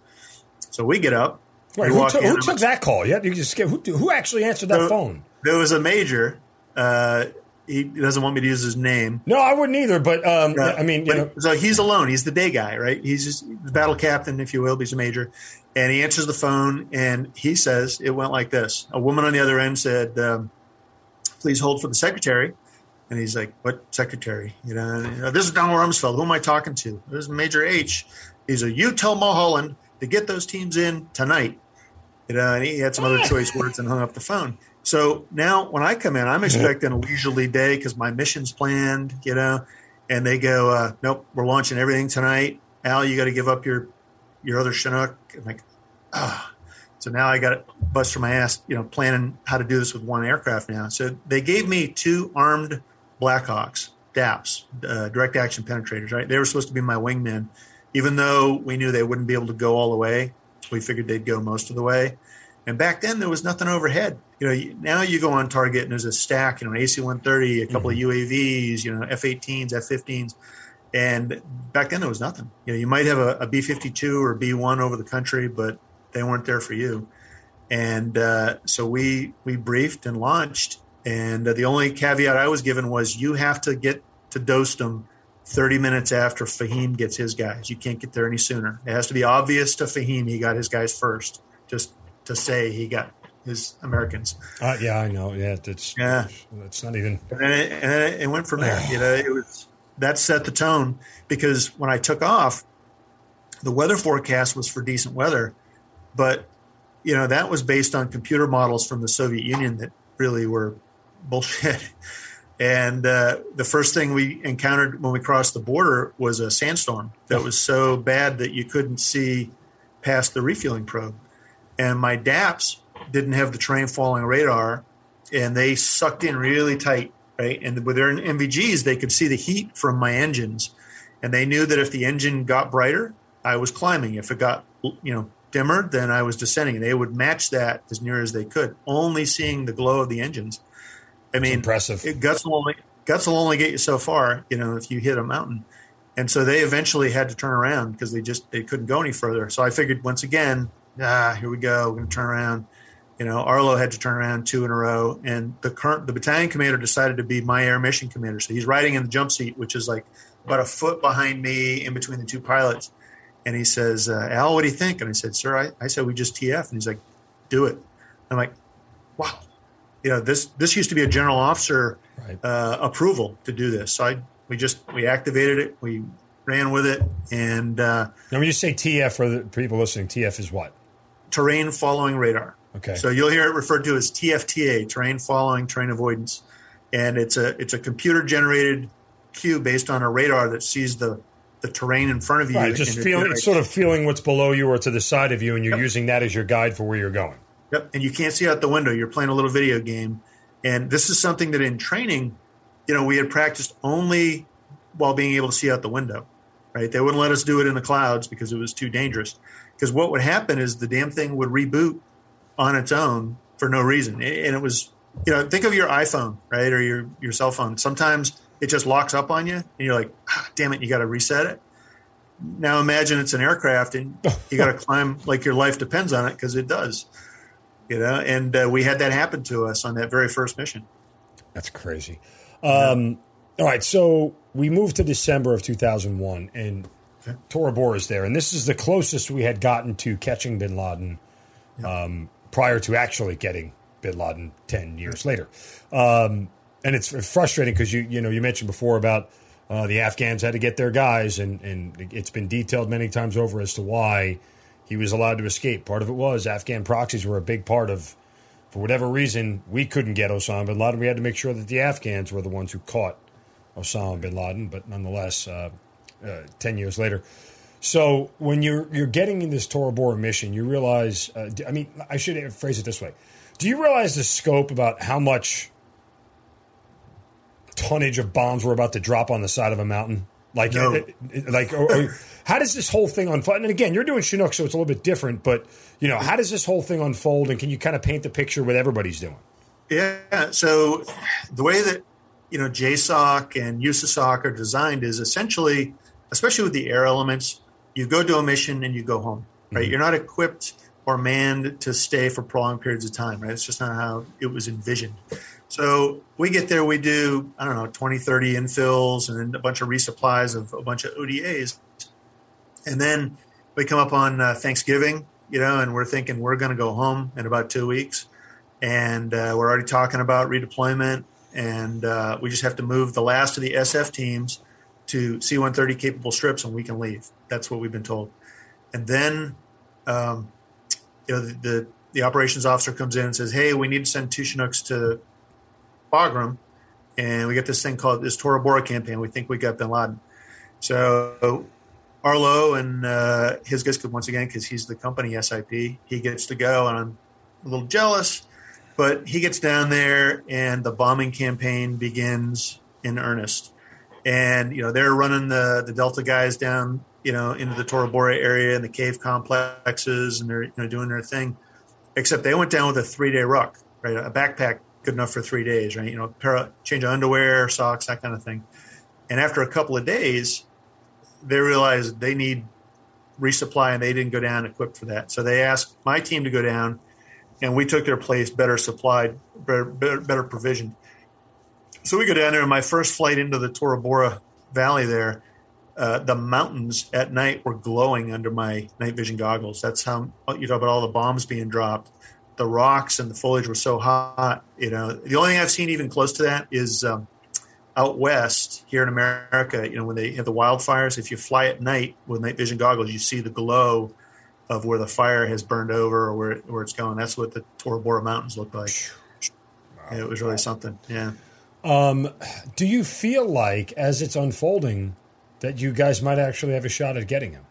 So we get up. Wait, who, t- who took that call? Yeah, you just who, who actually answered that so, phone? There was a major. Uh, he doesn't want me to use his name. No, I wouldn't either. But um, I mean, you know. so he's alone. He's the day guy, right? He's just the battle captain, if you will. He's a major, and he answers the phone, and he says it went like this: A woman on the other end said, um, "Please hold for the secretary." And he's like, "What secretary? You know, this is Donald Rumsfeld. Who am I talking to? This is Major H. He's a you tell Mulholland to get those teams in tonight." You know, and he had some other choice words and hung up the phone. So now when I come in, I'm expecting a leisurely day because my mission's planned. You know, and they go, uh, "Nope, we're launching everything tonight." Al, you got to give up your your other Chinook. I'm like, ah. So now I got to bust for my ass, you know, planning how to do this with one aircraft now. So they gave me two armed Blackhawks, DAPs, uh, direct action penetrators, right? They were supposed to be my wingmen. Even though we knew they wouldn't be able to go all the way, we figured they'd go most of the way. And back then, there was nothing overhead. You know, now you go on target and there's a stack, you know, an AC-130, a couple mm-hmm. of UAVs, you know, F-18s, F-15s, and back then there was nothing. You know, you might have a a B-52 or B-1 over the country, but they weren't there for you. And uh, so we we briefed and launched, and uh, the only caveat I was given was you have to get to Dostum 30 minutes after Fahim gets his guys. You can't get there any sooner. It has to be obvious to Fahim he got his guys first, just to say he got his Americans. Uh, yeah, I know. Yeah, that's yeah. That's not even. And it, and it went from there. you know, it was that set the tone because when I took off, the weather forecast was for decent weather, but you know that was based on computer models from the Soviet Union that really were bullshit. And uh, the first thing we encountered when we crossed the border was a sandstorm that was so bad that you couldn't see past the refueling probe. And my DAPs didn't have the terrain following radar, and they sucked in really tight, right? And with their NVGs, they could see the heat from my engines, and they knew that if the engine got brighter, I was climbing. If it got you know dimmer, then I was descending. They would match that as near as they could, only seeing the glow of the engines. I mean, it's impressive. guts will only guts will only get you so far, you know, if you hit a mountain. And so they eventually had to turn around because they just they couldn't go any further. So I figured once again, ah, here we go, we're going to turn around. You know, Arlo had to turn around two in a row, and the current the battalion commander decided to be my air mission commander. So he's riding in the jump seat, which is like about a foot behind me, in between the two pilots. And he says, uh, "Al, what do you think?" And I said, "Sir, I, I said we just TF." And he's like, "Do it." I'm like, "Wow, you know this this used to be a general officer right. uh, approval to do this. So I we just we activated it, we ran with it, and uh, now when you say TF for the people listening, TF is what? Terrain following radar. Okay. So you'll hear it referred to as TFTA, terrain following, terrain avoidance, and it's a it's a computer generated cue based on a radar that sees the the terrain in front of you. Right, just feeling, it's sort of feeling what's below you or to the side of you, and you're yep. using that as your guide for where you're going. Yep. And you can't see out the window. You're playing a little video game. And this is something that in training, you know, we had practiced only while being able to see out the window. right? They wouldn't let us do it in the clouds because it was too dangerous. Because what would happen is the damn thing would reboot on its own for no reason, and it was you know think of your iPhone right or your your cell phone. Sometimes it just locks up on you, and you're like, ah, damn it, you got to reset it. Now imagine it's an aircraft, and you got to climb like your life depends on it because it does. You know, and uh, we had that happen to us on that very first mission. That's crazy. Um, all right, so we moved to December of 2001, and okay. Tora Bora is there, and this is the closest we had gotten to catching Bin Laden um, prior to actually getting Bin Laden 10 years later. Um, and it's frustrating because you you know you mentioned before about uh, the Afghans had to get their guys, and and it's been detailed many times over as to why he was allowed to escape. Part of it was Afghan proxies were a big part of for whatever reason, we couldn't get Osama bin Laden. We had to make sure that the Afghans were the ones who caught Osama bin Laden. But nonetheless, uh, uh, ten years later. So when you're you're getting in this Tora Bora mission, you realize. Uh, I mean, I should phrase it this way: Do you realize the scope about how much tonnage of bombs were about to drop on the side of a mountain? Like, no. like, or, or, how does this whole thing unfold? And again, you're doing Chinook, so it's a little bit different. But you know, how does this whole thing unfold? And can you kind of paint the picture what everybody's doing? Yeah. So the way that you know JSOC and USASOC are designed is essentially, especially with the air elements, you go do a mission and you go home. Right. Mm-hmm. You're not equipped or manned to stay for prolonged periods of time. Right. It's just not how it was envisioned. So we get there, we do, I don't know, 20, 30 infills and then a bunch of resupplies of a bunch of ODAs. And then we come up on uh, Thanksgiving, you know, and we're thinking we're going to go home in about two weeks. And uh, we're already talking about redeployment. And uh, we just have to move the last of the SF teams to C 130 capable strips and we can leave. That's what we've been told. And then, um, you know, the, the, the operations officer comes in and says, Hey, we need to send two Chinooks to Bagram, and we get this thing called this Tora Bora campaign. We think we got Bin Laden. So Arlo and uh, his guys, once again, because he's the company SIP, he gets to go, and I'm a little jealous. But he gets down there, and the bombing campaign begins in earnest. And you know they're running the the Delta guys down, you know, into the Tora Bora area and the cave complexes, and they're you know doing their thing. Except they went down with a three day ruck, right? A backpack good enough for three days, right? You know, pair of, change of underwear, socks, that kind of thing. And after a couple of days, they realized they need resupply, and they didn't go down equipped for that. So they asked my team to go down, and we took their place, better supplied, better, better, better provisioned. So we go down there, and my first flight into the Tora Bora Valley there, uh, the mountains at night were glowing under my night vision goggles. That's how you talk about all the bombs being dropped the rocks and the foliage were so hot. You know, the only thing I've seen even close to that is um, out west here in America. You know, when they have the wildfires, if you fly at night with night vision goggles, you see the glow of where the fire has burned over or where where it's going. That's what the Tora Bora Mountains look like. Yeah, it was really something. Yeah. Um, do you feel like, as it's unfolding, that you guys might actually have a shot at getting him?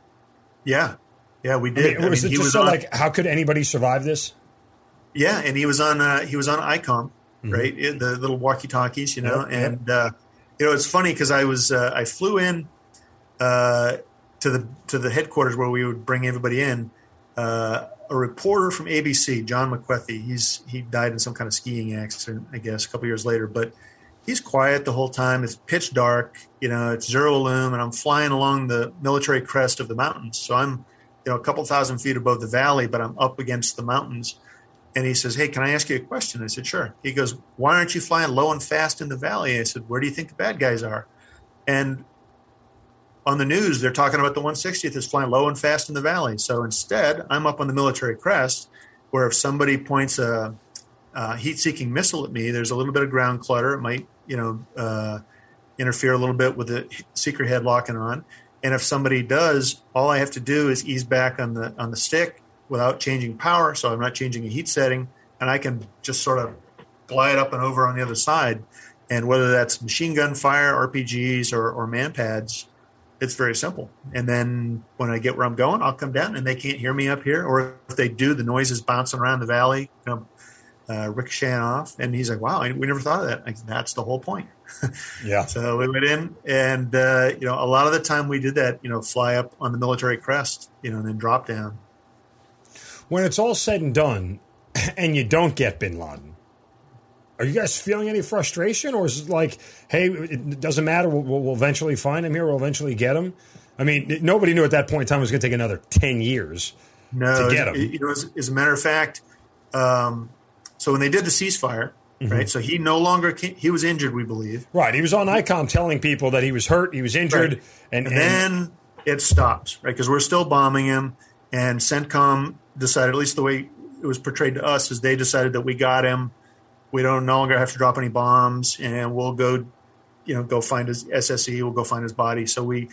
Yeah, yeah, we did. I mean, was I mean, it just so on, like, how could anybody survive this? Yeah, and he was on uh, he was on ICOM, mm-hmm. right? The little walkie talkies, you know. Yep, and Uh, you know, it's funny because I was uh, I flew in uh, to the to the headquarters where we would bring everybody in. Uh, a reporter from ABC, John McWethy. He's he died in some kind of skiing accident, I guess, a couple years later. But he's quiet the whole time. It's pitch dark. You know, it's zero illume, and I'm flying along the military crest of the mountains. So I'm, you know, a couple thousand feet above the valley, but I'm up against the mountains. And he says, Hey, can I ask you a question? I said, Sure. He goes, Why aren't you flying low and fast in the valley? I said, Where do you think the bad guys are? And on the news, they're talking about the 160th is flying low and fast in the valley. So instead, I'm up on the military crest, where if somebody points a, a heat-seeking missile at me, there's a little bit of ground clutter. It might, you know, uh, interfere a little bit with the seeker head locking on. And if somebody does, all I have to do is ease back on the on the stick without changing power, so I'm not changing a heat setting, and I can just sort of glide up and over on the other side. And whether that's machine gun fire, RPGs, or, or manpads, it's very simple. And then when I get where I'm going, I'll come down, and they can't hear me up here, or if they do, the noise is bouncing around the valley, you know, uh, ricocheting off. And he's like, "Wow, we never thought of that." Like, that's the whole point. yeah. So we went in, and uh, you know, a lot of the time we did that. You know, fly up on the military crest, you know, and then drop down. When it's all said and done, and you don't get Bin Laden, are you guys feeling any frustration, or is it like, hey, it doesn't matter, we'll, we'll eventually find him here, we'll eventually get him? I mean, nobody knew at that point in time it was going to take another ten years no, to get him. You know, as, as a matter of fact, um, so when they did the ceasefire, mm-hmm. right? So he no longer came, he was injured, we believe. Right. He was on ICOM telling people that he was hurt, he was injured, right. and, and, and, then it stops, right? Because we're still bombing him, and CENTCOM decided, at least the way it was portrayed to us, is they decided that we got him. We don't no longer have to drop any bombs, and we'll go, you know, go find his SSE. We'll go find his body. So we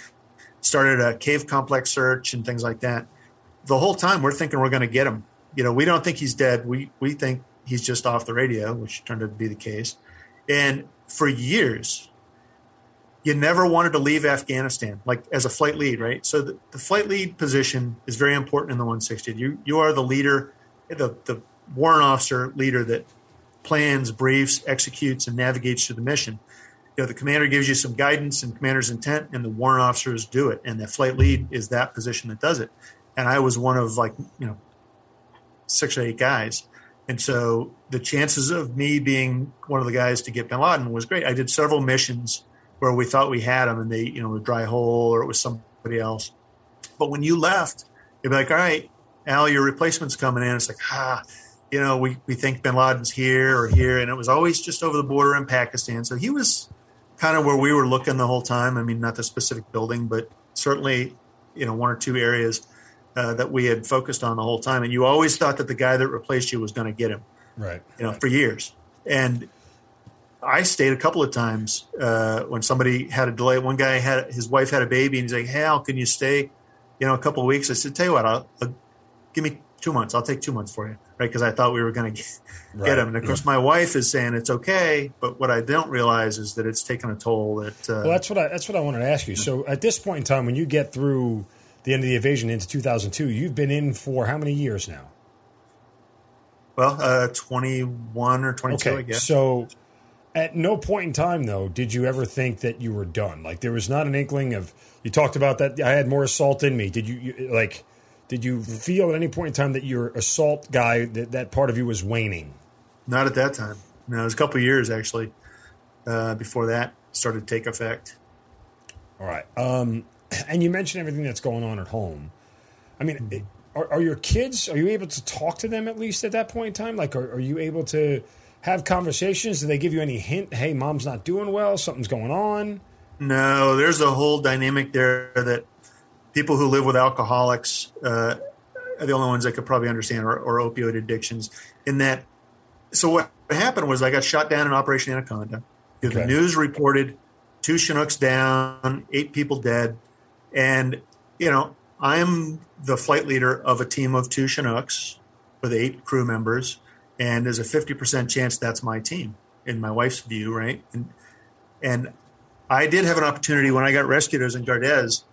started a cave complex search and things like that. The whole time we're thinking we're going to get him. You know, we don't think he's dead. We we think he's just off the radio, which turned out to be the case. And for years, you never wanted to leave Afghanistan, like as a flight lead, right? So the, the flight lead position is very important in the 160. You you are the leader, the the warrant officer leader that plans, briefs, executes, and navigates through the mission. You know, the commander gives you some guidance and commander's intent, and the warrant officers do it. And the flight lead is that position that does it. And I was one of like you know six or eight guys and so the chances of me being one of the guys to get bin Laden was great. I did several missions where we thought we had him and they, you know, a dry hole or it was somebody else. But when you left, you'd be like, all right, Al, your replacement's coming in. It's like, ah, you know, we, we think bin Laden's here or here. And it was always just over the border in Pakistan. So he was kind of where we were looking the whole time. I mean, not the specific building, but certainly, you know, one or two areas uh, that we had focused on the whole time. And you always thought that the guy that replaced you was going to get him, right? You know, for years. And I stayed a couple of times uh, when somebody had a delay. One guy had his wife had a baby, and he's like, "Hey, Al, can you stay? You know, a couple of weeks." I said, "Tell you what, I'll, I'll give me two months. I'll take two months for you." Right, because I thought we were going to get, right. get him. And of course, my wife is saying it's okay, but what I don't realize is that it's taken a toll. That uh, well, that's what I that's what I wanted to ask you. So, at this point in time, when you get through the end of the invasion into 2002. You've been in for how many years now? Well, uh, 21 or 22, okay. I guess. So at no point in time, though, did you ever think that you were done? Like there was not an inkling of, you talked about that I had more assault in me. Did you, you like, did you feel at any point in time that your assault guy, that, that part of you was waning? Not at that time. No, it was a couple years actually uh, before that started to take effect. All right. Um, and you mentioned everything that's going on at home. I mean, mm-hmm. are, are, your kids? Are you able to talk to them at least at that point in time? Like, are, are you able to have conversations? Do they give you any hint? Hey, mom's not doing well. Something's going on. No, there's a whole dynamic there that people who live with alcoholics uh, are the only ones that could probably understand, or, or opioid addictions. In that, so what happened was I got shot down in Operation Anaconda. Okay. The news reported two Chinooks down, eight people dead. And, you know, I'm the flight leader of a team of two Chinooks with eight crew members. And there's a 50% chance that's my team in my wife's view, right? And, and I did have an opportunity when I got rescued. I was in Gardez.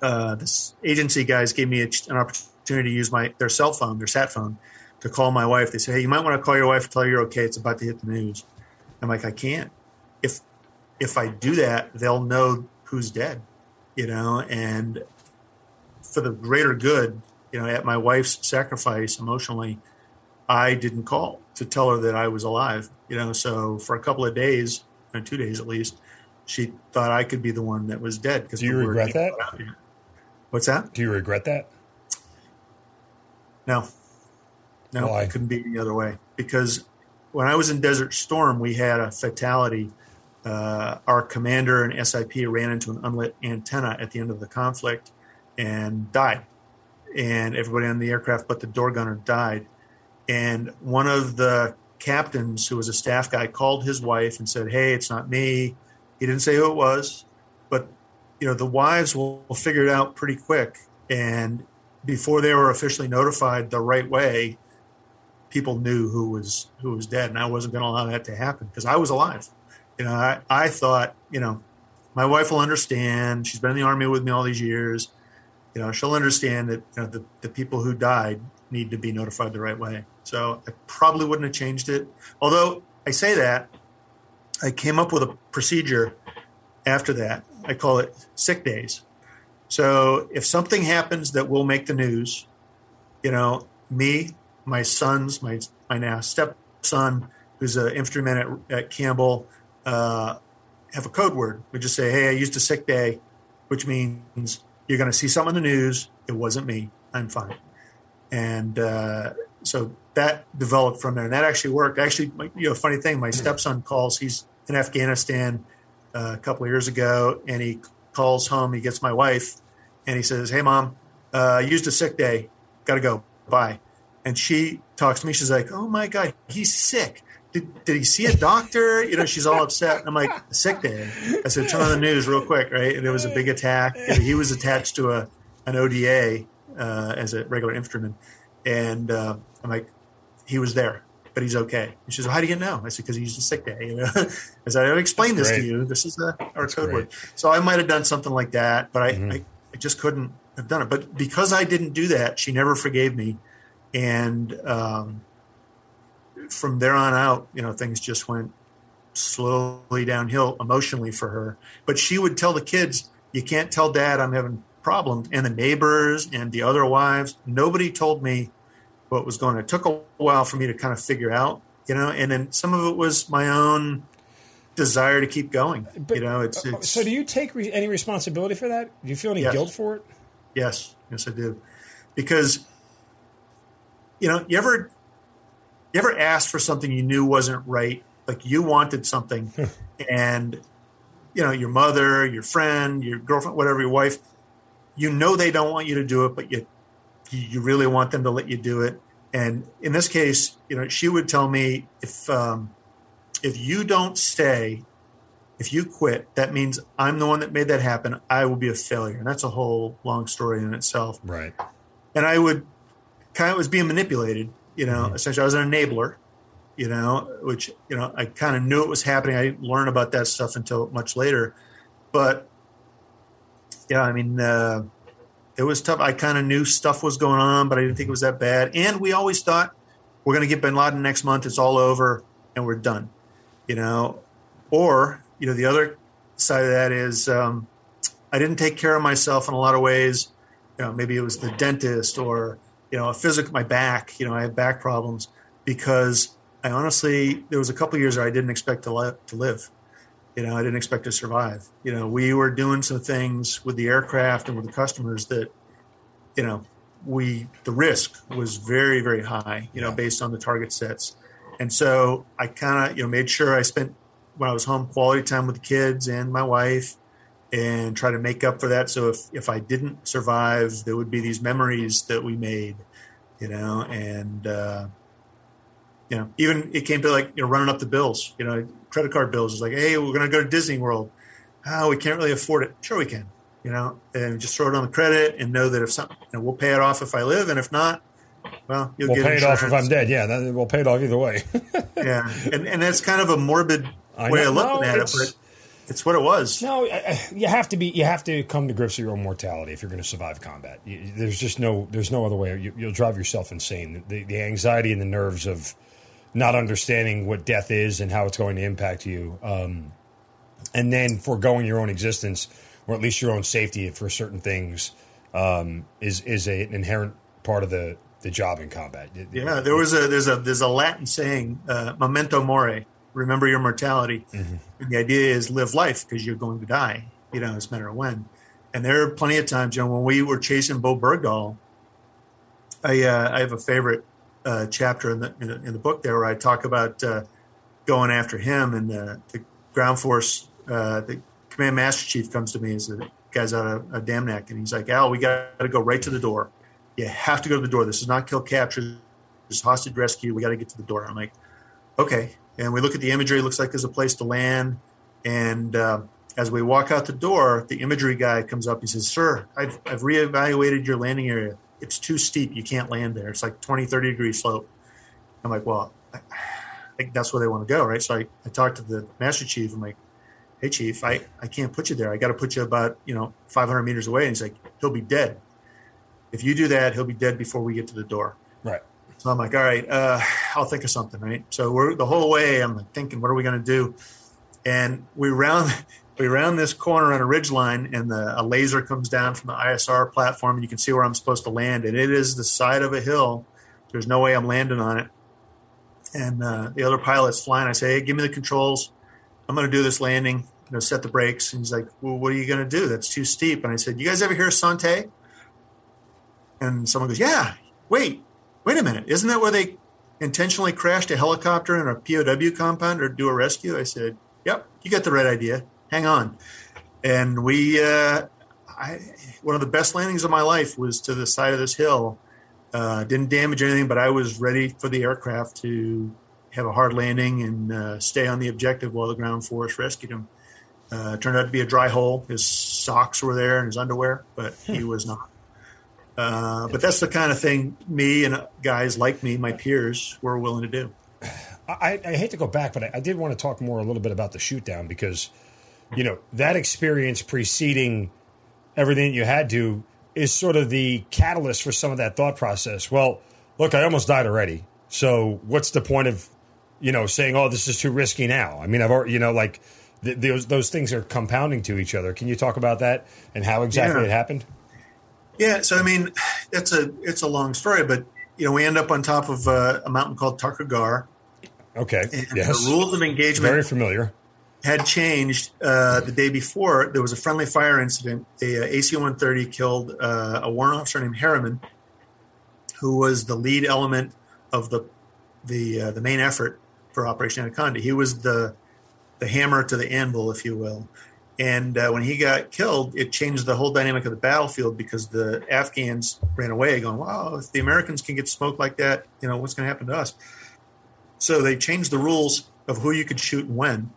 Uh, this agency guys gave me a, an opportunity to use my their cell phone, their sat phone, to call my wife. They said, "Hey, you might want to call your wife, tell her you're okay. It's about to hit the news." I'm like, "I can't. If if I do that, they'll know who's dead." You know, and for the greater good, you know, at my wife's sacrifice emotionally, I didn't call to tell her that I was alive, you know. So for a couple of days, or two days at least, she thought I could be the one that was dead. Because do you regret that? What's that? Do you regret that? No, no, Why? I couldn't be any other way. Because when I was in Desert Storm, we had a fatality uh, our commander and SIP ran into an unlit antenna at the end of the conflict and died. And everybody on the aircraft but the door gunner died. And one of the captains, who was a staff guy, called his wife and said, Hey, it's not me. He didn't say who it was, but you know, the wives will, will figure it out pretty quick. And before they were officially notified the right way, people knew who was who was dead. And I wasn't going to allow that to happen because I was alive you know, I, I thought, you know, my wife will understand. She's been in the army with me all these years. You know, she'll understand that you know, the, the people who died need to be notified the right way. So I probably wouldn't have changed it. Although I say that, I came up with a procedure after that. I call it sick days. So if something happens that will make the news, you know, me, my sons, my my now stepson, who's an infantryman at, at Campbell, uh, have a code word. We just say, "Hey, I used a sick day," which means you're going to see something in the news. It wasn't me. I'm fine. And uh, so that developed from there, and that actually worked. Actually, you know, funny thing, my stepson calls. He's in Afghanistan uh, a couple of years ago, and he calls home. He gets my wife, and he says, "Hey, mom, uh, I used a sick day. Got to go. Bye." And she talks to me. She's like, "Oh my god, he's sick." Did, did he see a doctor? You know, she's all upset. I'm like, sick day. I said, turn on the news real quick, right? And there was a big attack. And he was attached to a an ODA uh, as a regular infantryman. And uh, I'm like, he was there, but he's okay. And she says, well, how do you know? I said, because he used a sick day. You know, I said, I explained this to you. This is the, our That's code great. word. So I might have done something like that, but I, mm-hmm. I, I, just couldn't have done it. But because I didn't do that, she never forgave me. And um, from there on out, you know, things just went slowly downhill emotionally for her. But she would tell the kids, you can't tell dad I'm having problems. And the neighbors and the other wives, nobody told me what was going on. It took a while for me to kind of figure out, you know, and then some of it was my own desire to keep going. But, you know, it's, uh, it's, so. Do you take re- any responsibility for that? Do you feel any yes. guilt for it? Yes, yes, I do, because you know, you ever you ever asked for something you knew wasn't right, like you wanted something, and you know, your mother, your friend, your girlfriend, whatever, your wife, you know they don't want you to do it, but you you really want them to let you do it. And in this case, you know, she would tell me if um, if you don't stay, if you quit, that means I'm the one that made that happen. I will be a failure, and that's a whole long story in itself. Right. And I would kind of was being manipulated. You know, mm-hmm. essentially, I was an enabler. You know, which you know, I kind of knew it was happening. I didn't learn about that stuff until much later, but yeah, I mean. Uh, it was tough. I kind of knew stuff was going on, but I didn't think it was that bad. And we always thought we're going to get Bin Laden next month. It's all over and we're done, you know. Or you know, the other side of that is um, I didn't take care of myself in a lot of ways. You know, maybe it was the dentist or you know, a physical my back. You know, I have back problems because I honestly there was a couple years where I didn't expect to, li- to live you know, I didn't expect to survive. You know, we were doing some things with the aircraft and with the customers that, you know, we the risk was very very high. You know, yeah. based on the target sets, and so I kind of you know made sure I spent when I was home quality time with the kids and my wife, and try to make up for that. So if if I didn't survive, there would be these memories that we made. You know, and uh, you know, even it came to like you know running up the bills. You know, credit card bills. It's like, hey, we're going to go to Disney World. Oh, we can't really afford it. Sure, we can. You know, and just throw it on the credit and know that if something, you know, we'll pay it off if I live, and if not, well, you'll we'll pay insurance. it off if I'm dead. Yeah, that, we'll pay it off either way. yeah, and and that's kind of a morbid way of looking no, at it, but it's what it was. No, you have to be. You have to come to grips with your own mortality if you're going to survive combat. You, there's just no. There's no other way. You, will drive yourself insane. The, the anxiety and the nerves of not understanding what death is and how it's going to impact you, um, and then foregoing your own existence or at least your own safety for certain things um, is is a, an inherent part of the the job in combat. Yeah, there was a there's a there's a Latin saying, uh, "Memento mori," remember your mortality. Mm-hmm. And the idea is live life because you're going to die. You know, it's a matter of when. And there are plenty of times, you know, when we were chasing Bowe Bergdahl, I uh, I have a favorite uh, chapter in the, in the, in the book there where I talk about uh, going after him and the, the ground force. Uh, the command master chief comes to me as the guy's out of, of Dam Neck, and he's like, "Al, we got to go right to the door. You have to go to the door. This is not kill capture. This is hostage rescue. We got to get to the door." I'm like, "Okay." And we look at the imagery. It looks like there's a place to land. And uh, as we walk out the door, the imagery guy comes up. He says, "Sir, I've, I've reevaluated your landing area it's too steep. You can't land there. It's like 20, 30 degree slope. I'm like, well, I, think that's where they want to go, right? So I, I talked to the master chief. I'm like, hey, chief, I, I can't put you there. I got to put you about, you know, 500 meters away. And he's like, he'll be dead. If you do that, he'll be dead before we get to the door. Right. So I'm like, all right, uh, I'll think of something, right? So we're the whole way. I'm thinking, what are we going to do? and we round we round this corner on a ridge line, and the, a laser comes down from the ISR platform, and you can see where I'm supposed to land, and it is the side of a hill. There's no way I'm landing on it. And uh, the other pilot's flying. I say, "Hey, give me the controls. I'm going to do this landing. You know, set the brakes." And he's like, "Well, what are you going to do? That's too steep." And I said, "You guys ever hear Son-Tay?" And someone goes, "Yeah. Wait, wait a minute. Isn't that where they intentionally crashed a helicopter in a POW compound or do a rescue?" I said, "Yep. You got the right idea. Hang on." And we, uh, I, one of the best landings of my life was to the side of this hill uh, didn't damage anything, but I was ready for the aircraft to have a hard landing and uh, stay on the objective while the ground force rescued him. Uh, turned out to be a dry hole. His socks were there and his underwear, but he hmm. was not. Uh, but that's the kind of thing me and guys like me, my peers, were willing to do. I, I hate to go back, but I, I, did want to talk more a little bit about the shoot down because, you know, that experience preceding everything you had to is sort of the catalyst for some of that thought process. Well, look, I almost died already. So what's the point of, you know, saying, oh, this is too risky now? I mean, I've already, you know, like th- those, those things are compounding to each other. Can you talk about that and how exactly yeah. it happened? Yeah. So, I mean, it's a, it's a long story, but, you know, we end up on top of uh, a mountain called Takur Ghar. Okay. yes. The rules of engagement. Very familiar had changed uh, the day before. There was a friendly fire incident. A, uh, AC-130 killed uh, a warrant officer named Harriman, who was the lead element of the the uh, the main effort for Operation Anaconda. He was the the hammer to the anvil, if you will. And uh, when he got killed, it changed the whole dynamic of the battlefield because the Afghans ran away, going, "Wow, if the Americans can get smoked like that, you know what's going to happen to us." So they changed the rules of who you could shoot and when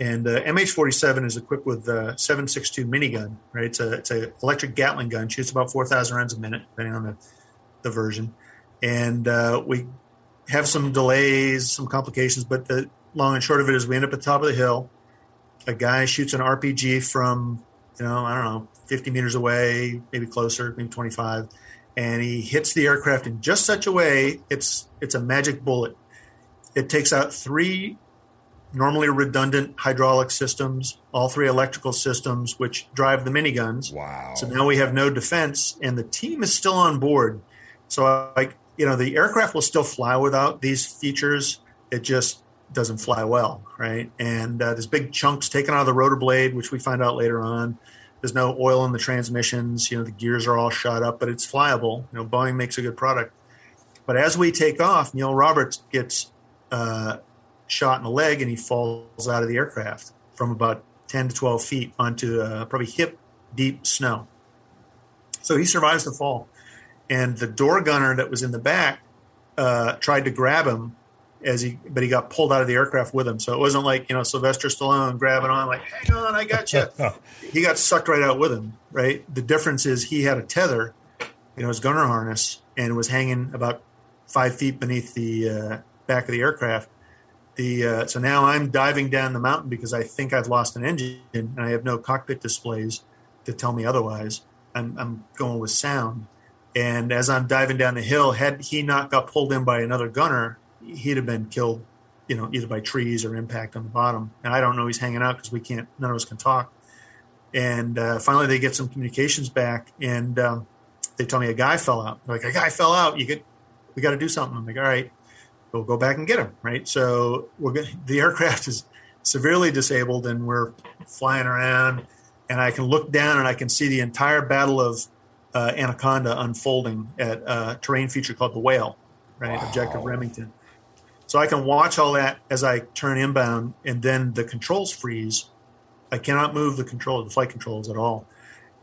and uh, MH47 is equipped with a 7.62 minigun, right? It's a it's a electric Gatling gun, shoots about 4,000 rounds a minute, depending on the, the version. And uh, we have some delays, some complications, but the long and short of it is we end up at the top of the hill. A guy shoots an RPG from, you know, I don't know, 50 meters away, maybe closer, maybe 25, and he hits the aircraft in just such a way it's it's a magic bullet. It takes out three normally redundant hydraulic systems, all three electrical systems, which drive the miniguns. Wow. So now we have no defense, and the team is still on board. So, like, you know, the aircraft will still fly without these features. It just doesn't fly well, right? And uh, there's big chunks taken out of the rotor blade, which we find out later on. There's no oil in the transmissions. You know, the gears are all shot up, but it's flyable. You know, Boeing makes a good product. But as we take off, Neil Roberts gets uh, shot in the leg and he falls out of the aircraft from about 10 to 12 feet onto uh, probably hip deep snow. So he survives the fall. And the door gunner that was in the back uh, tried to grab him as he, but he got pulled out of the aircraft with him. So it wasn't like, you know, Sylvester Stallone grabbing on, like, hang on, I got you. he got sucked right out with him, right? The difference is he had a tether, you know, his gunner harness, and was hanging about five feet beneath the uh, back of the aircraft the uh, so now I'm diving down the mountain because I think I've lost an engine and I have no cockpit displays to tell me otherwise. I'm, I'm going with sound, and as I'm diving down the hill, had he not got pulled in by another gunner, he'd have been killed, you know, either by trees or impact on the bottom. And I don't know he's hanging out because we can't, none of us can talk. And uh, finally, they get some communications back, and um, they tell me a guy fell out. They're like a guy fell out. You get, we got to do something. I'm like, all right we'll go back and get him, right? So we're going the aircraft is severely disabled and we're flying around and I can look down and I can see the entire battle of uh, Anaconda unfolding at a terrain feature called the Whale, right? Wow. Objective Remington. So I can watch all that as I turn inbound and then the controls freeze. I cannot move the control, the flight controls at all.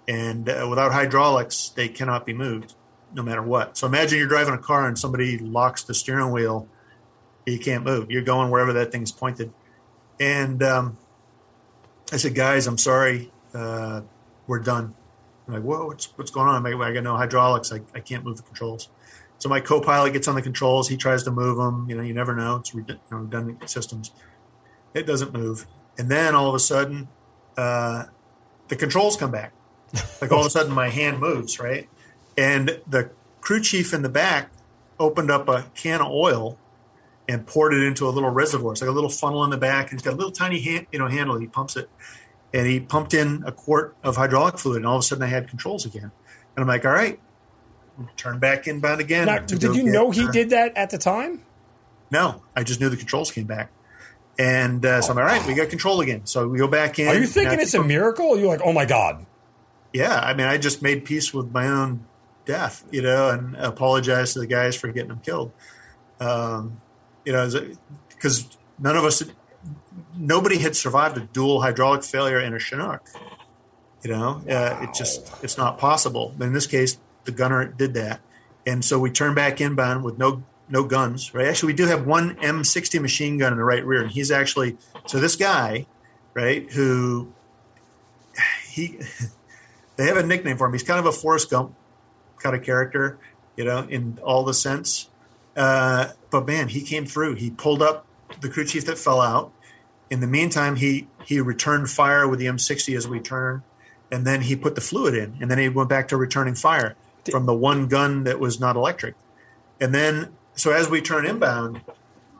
And uh, without hydraulics, they cannot be moved no matter what. So imagine you're driving a car and somebody locks the steering wheel you can't move. You're going wherever that thing's pointed. And um, I said, guys, I'm sorry, uh, we're done. I'm like, whoa, what's, what's going on? I got no hydraulics. I, I can't move the controls. So my co-pilot gets on the controls. He tries to move them. You know, you never know. It's redundant systems. It doesn't move. And then all of a sudden, uh, the controls come back. Like all of a sudden, my hand moves, right? And the crew chief in the back opened up a can of oil and poured it into a little reservoir. It's like a little funnel in the back, and he's got a little tiny hand, you know handle. He pumps it, and he pumped in a quart of hydraulic fluid, and all of a sudden I had controls again. And I'm like, all right, turn back inbound again. Now, did you know he did that at the time? No, I just knew the controls came back. And uh, so I'm like, all right, we got control again. So we go back in. Are you thinking it's a miracle? You're like, oh my God. Yeah. I mean, I just made peace with my own death, you know, and apologized to the guys for getting them killed. Um, you know, because none of us, nobody had survived a dual hydraulic failure in a Chinook. You know, wow. uh, it just, it's not possible. But in this case, the gunner did that. And so we turned back inbound with no no guns, right? Actually, we do have one M60 machine gun in the right rear, and he's actually so this guy, right? Who he they have a nickname for him. He's kind of a Forrest Gump kind of character, you know, in all the sense. Uh, but man, he came through. He pulled up the crew chief that fell out. In the meantime, he he returned fire with the M60 as we turned, and then he put the fluid in, and then he went back to returning fire from the one gun that was not electric. And then so as we turn inbound,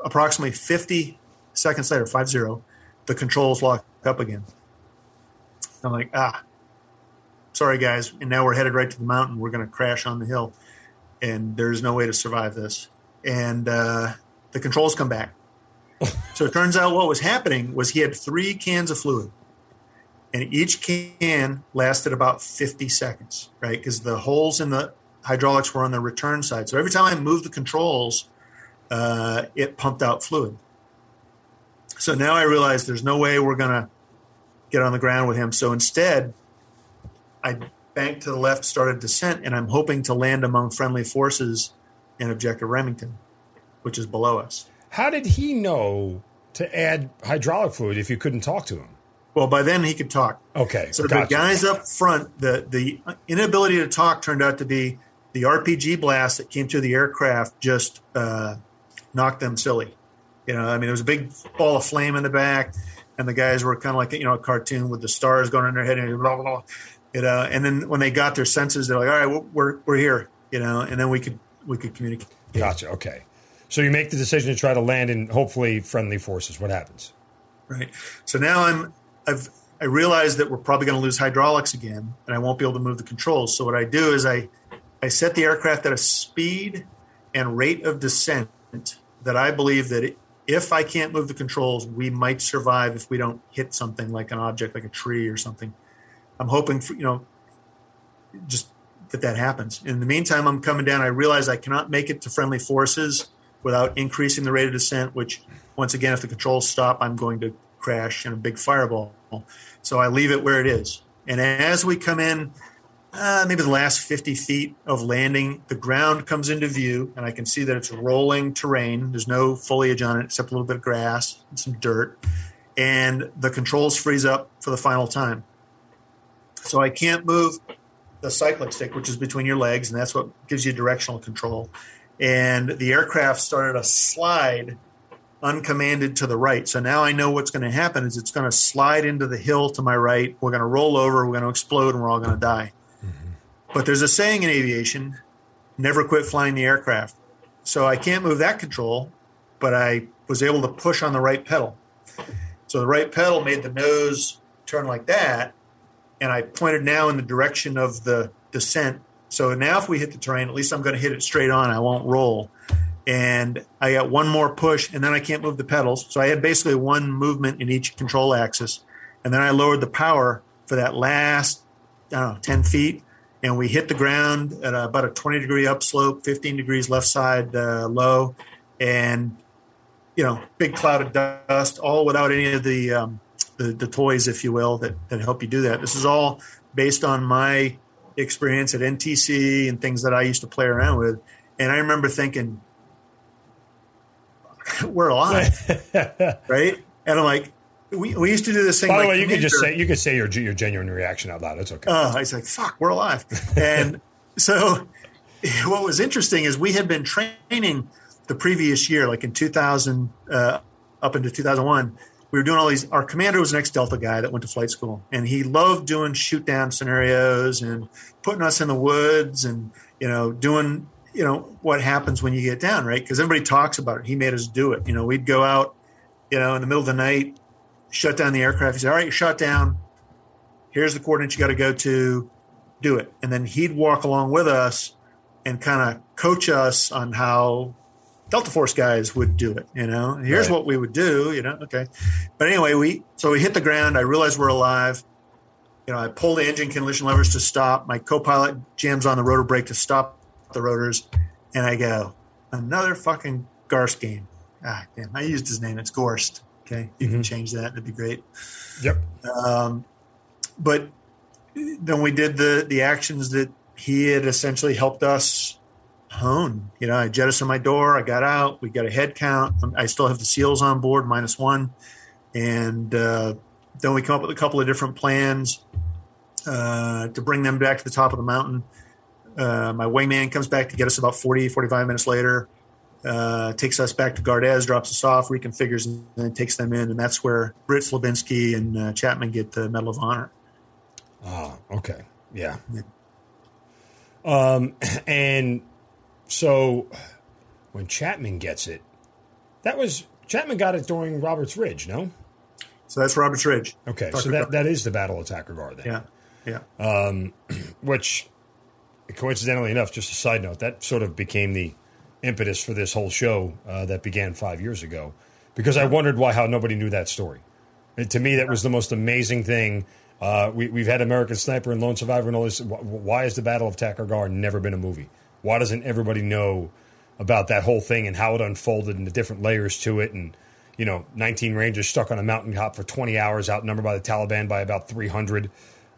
approximately 50 seconds later, 5 0, the controls lock up again. I'm like, ah, sorry, guys. And now we're headed right to the mountain. We're going to crash on the hill. And there's no way to survive this. And uh, the controls come back. so it turns out what was happening was he had three cans of fluid. And each can lasted about 50 seconds, right? Because the holes in the hydraulics were on the return side. So every time I moved the controls, uh, it pumped out fluid. So now I realize there's no way we're going to get on the ground with him. So instead, I banked to the left, started descent, and I'm hoping to land among friendly forces in Objective Remington, which is below us. How did he know to add hydraulic fluid if you couldn't talk to him? Well, by then he could talk. Okay. So gotcha. the guys up front, the the inability to talk turned out to be the RPG blast that came through the aircraft just uh, knocked them silly. You know, I mean, it was a big ball of flame in the back, and the guys were kind of like you know a cartoon with the stars going in their head and blah blah blah. You know, and then when they got their senses, they're like, "All right, we're we're here." You know, and then we could we could communicate. Gotcha. Okay. So you make the decision to try to land in hopefully friendly forces. What happens? Right. So now I'm I've I realize that we're probably going to lose hydraulics again, and I won't be able to move the controls. So what I do is I I set the aircraft at a speed and rate of descent that I believe that if I can't move the controls, we might survive if we don't hit something like an object, like a tree or something. I'm hoping for, you know, just that that happens. In the meantime, I'm coming down. I realize I cannot make it to friendly forces without increasing the rate of descent, which, once again, if the controls stop, I'm going to crash in a big fireball. So I leave it where it is. And as we come in, uh, maybe the last 50 feet of landing, the ground comes into view, and I can see that it's rolling terrain. There's no foliage on it except a little bit of grass and some dirt. And the controls freeze up for the final time. So I can't move the cyclic stick, which is between your legs, and that's what gives you directional control. And the aircraft started a slide uncommanded to the right. So now I know what's going to happen is it's going to slide into the hill to my right. We're going to roll over, we're going to explode, and we're all going to die. Mm-hmm. But there's a saying in aviation never quit flying the aircraft. So I can't move that control, but I was able to push on the right pedal. So the right pedal made the nose turn like that, and I pointed now in the direction of the descent. So now if we hit the terrain, at least I'm going to hit it straight on. I won't roll. And I got one more push, and then I can't move the pedals. So I had basically one movement in each control axis. And then I lowered the power for that last, I don't know, 10 feet and we hit the ground at about a 20 degree upslope, 15 degrees left side uh, low, and you know, big cloud of dust, all without any of the, um, the, the toys, if you will, that that help you do that. This is all based on my experience at NTC and things that I used to play around with, and I remember thinking, we're alive, right? And I'm like, we, we used to do this thing. By the like way, you could just say you could say your your genuine reaction out loud. It's okay. Uh, I was like, "Fuck, we're alive." and so, what was interesting is we had been training the previous year, like in 2000 uh, up into 2001. We were doing all these. Our commander was an ex Delta guy that went to flight school, and he loved doing shoot down scenarios and putting us in the woods and you know doing you know what happens when you get down, right? Because everybody talks about it. He made us do it. You know, we'd go out, you know, in the middle of the night, shut down the aircraft. He said, "All right, shut down. Here's the coordinates you got to go to. Do it." And then he'd walk along with us and kind of coach us on how Delta Force guys would do it. You know, here's right. what we would do. You know, okay. But anyway, we so we hit the ground. I realized we're alive. You know, I pull the engine condition levers to stop. My co-pilot jams on the rotor brake to stop the rotors, and I go, another fucking Garst game. Ah, damn, I used his name. It's Gorst. Okay, you mm-hmm. can change that. That'd be great. Yep. Um, but then we did the the actions that he had essentially helped us hone. You know, I jettisoned my door. I got out. We got a head count. I still have the seals on board, minus one, and uh, then we come up with a couple of different plans uh, to bring them back to the top of the mountain. Uh, my wingman comes back to get us about 40, 45 minutes later, uh, takes us back to Gardez, drops us off, reconfigures, and then takes them in. And that's where Britt Slabinski and uh, Chapman get the Medal of Honor. Oh, okay. Yeah. yeah. Um, and so when Chapman gets it, that was Chapman got it during Roberts Ridge, no? So that's Roberts Ridge. Okay, so that, that is the Battle of Takur then. Yeah, yeah. Um, which, coincidentally enough, just a side note, that sort of became the impetus for this whole show uh, that began five years ago, because I wondered why how nobody knew that story. And to me, that was the most amazing thing. Uh, we, have had American Sniper and Lone Survivor and all this. Why has the Battle of Takur never been a movie? Why doesn't everybody know about that whole thing and how it unfolded and the different layers to it and you know, 19 Rangers stuck on a mountaintop for 20 hours, outnumbered by the Taliban by about 300.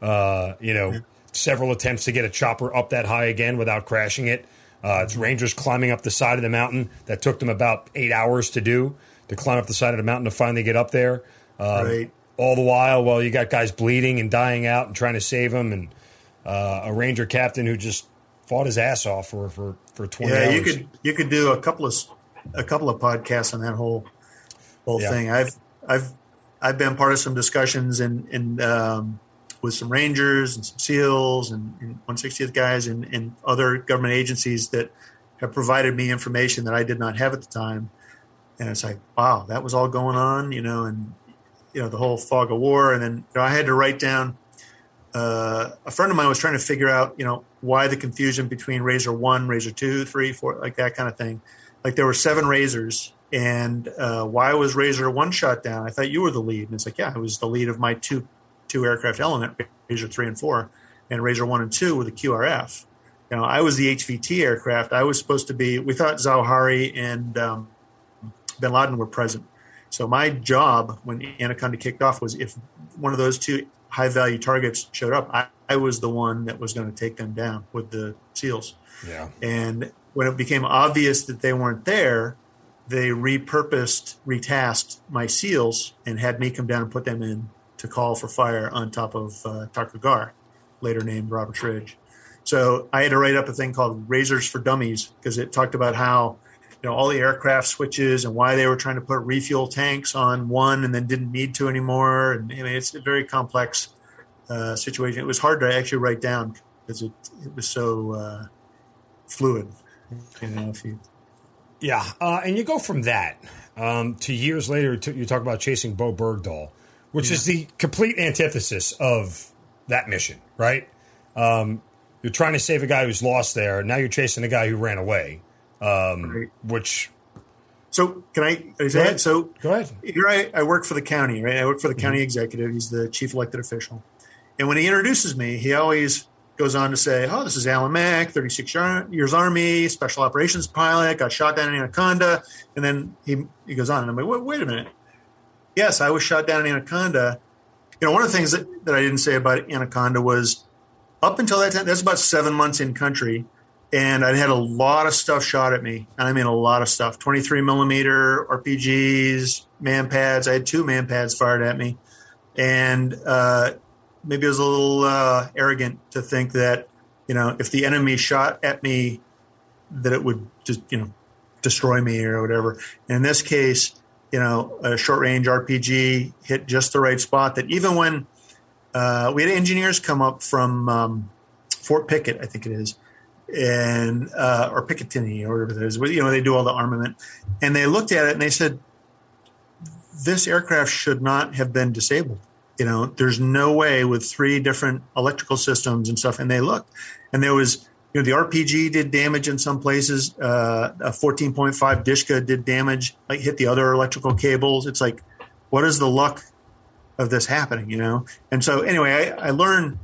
Uh, you know. Several attempts to get a chopper up that high again without crashing it. Uh, it's Rangers climbing up the side of the mountain that took them about eight hours to do to climb up the side of the mountain to finally get up there. Um, right. All the while, well, you got guys bleeding and dying out and trying to save them, and uh, a Ranger captain who just fought his ass off for for for twenty. Yeah, hours. you could you could do a couple of a couple of podcasts on that whole whole yeah. thing. I've I've I've been part of some discussions and and um, with some Rangers and some SEALs and, and 160th guys and, and other government agencies that have provided me information that I did not have at the time. And it's like, wow, that was all going on, you know, and you know the whole fog of war. And then you know, I had to write down. Uh, a friend of mine was trying to figure out, you know, why the confusion between Razor One, Razor Two, Three, Four, like that kind of thing. Like there were seven Razors, and uh, why was Razor one shot down? I thought you were the lead. And it's like, yeah, I was the lead of my two two aircraft element, Razor three and four, and Razor one and two with the QRF. You know, I was the HVT aircraft. I was supposed to be. We thought Zawahiri and um, Bin Laden were present. So my job when Anaconda kicked off was if one of those two high value targets showed up, I, I was the one that was going to take them down with the SEALs. Yeah. And when it became obvious that they weren't there, they repurposed, retasked my SEALs and had me come down and put them in to call for fire on top of uh, Ghar, later named Robert Ridge. So I had to write up a thing called Razors for Dummies because it talked about how you know all the aircraft switches and why they were trying to put refuel tanks on one and then didn't need to anymore. And I mean, it's a very complex uh, situation. It was hard to actually write down because it, it was so uh, fluid. You know, if you yeah, uh, and you go from that um, to years later. To, you talk about chasing Bowe Bergdahl, which yeah. is the complete antithesis of that mission, right? Um, you're trying to save a guy who's lost there. Now you're chasing a guy who ran away, um, right. which. So can I? Go ahead. So go ahead. Here I, I, work for the county, right? I work for the mm-hmm. county executive. He's the chief elected official, and when he introduces me, he always goes on to say, "Oh, this is Alan Mack, 36 years Army, special operations pilot, got shot down in Anaconda." And then he he goes on, and I'm like, "Wait, wait a minute. Yes, I was shot down in Anaconda." You know, one of the things that, that I didn't say about Anaconda was up until that time, that's about seven months in country, and I had a lot of stuff shot at me. And I mean, a lot of stuff 23 millimeter RPGs, MANPADS. I had two MANPADS fired at me. And uh, maybe I was a little uh, arrogant to think that you know if the enemy shot at me, that it would just you know destroy me or whatever. And in this case, you know, a short range RPG hit just the right spot. That even when uh, we had engineers come up from um, Fort Pickett, I think it is, and uh, or Picatinny or whatever it is. You know, they do all the armament, and they looked at it and they said, "This aircraft should not have been disabled." You know, there's no way with three different electrical systems and stuff. And they looked, and there was know, the RPG did damage in some places. Uh, a 14.5 Dishka did damage, like hit the other electrical cables. It's like, what is the luck of this happening, you know? And so, anyway, I, I learned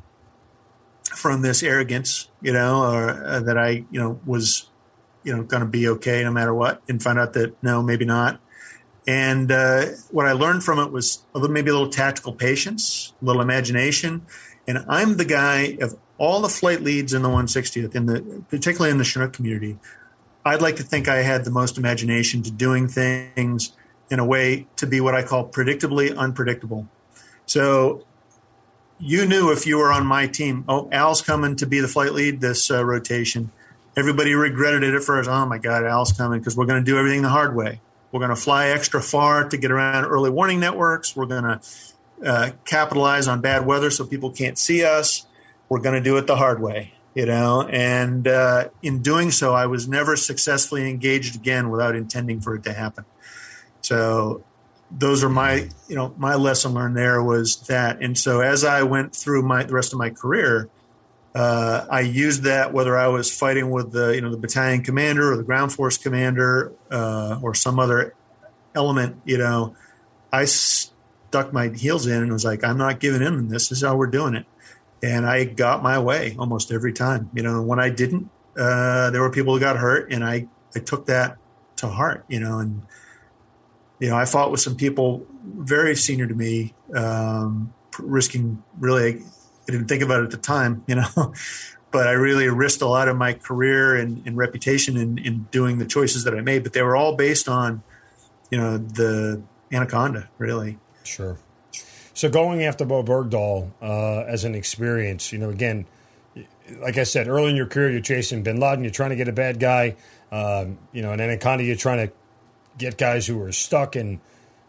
from this arrogance, you know, or, uh, that I, you know, was, you know, going to be okay no matter what, and find out that no, maybe not. And uh, what I learned from it was a little, maybe a little tactical patience, a little imagination. And I'm the guy of all the flight leads in the 160th, in the particularly in the Chinook community. I'd like to think I had the most imagination to doing things in a way to be what I call predictably unpredictable. So you knew if you were on my team, oh, Al's coming to be the flight lead this uh, rotation. Everybody regretted it at first. Oh my God, Al's coming because we're going to do everything the hard way. We're going to fly extra far to get around early warning networks. We're going to uh, capitalize on bad weather so people can't see us. We're going to do it the hard way, you know. And uh, in doing so, I was never successfully engaged again without intending for it to happen. So those are my, you know, my lesson learned there was that. And so as I went through my the rest of my career, uh, I used that whether I was fighting with the you know the battalion commander or the ground force commander uh, or some other element. You know, I stuck my heels in and was like, I'm not giving in. This is how we're doing it, and I got my way almost every time. You know, when I didn't, uh, there were people who got hurt, and I I took that to heart. You know, and you know I fought with some people very senior to me, um, risking really I didn't think about it at the time, you know, but I really risked a lot of my career and, and reputation in, in, doing the choices that I made. But they were all based on, you know, the Anaconda, really. Sure. So going after Bowe Bergdahl uh, as an experience, you know, again, like I said, early in your career, you're chasing Bin Laden, you're trying to get a bad guy. Um, you know, and in Anaconda, you're trying to get guys who are stuck, and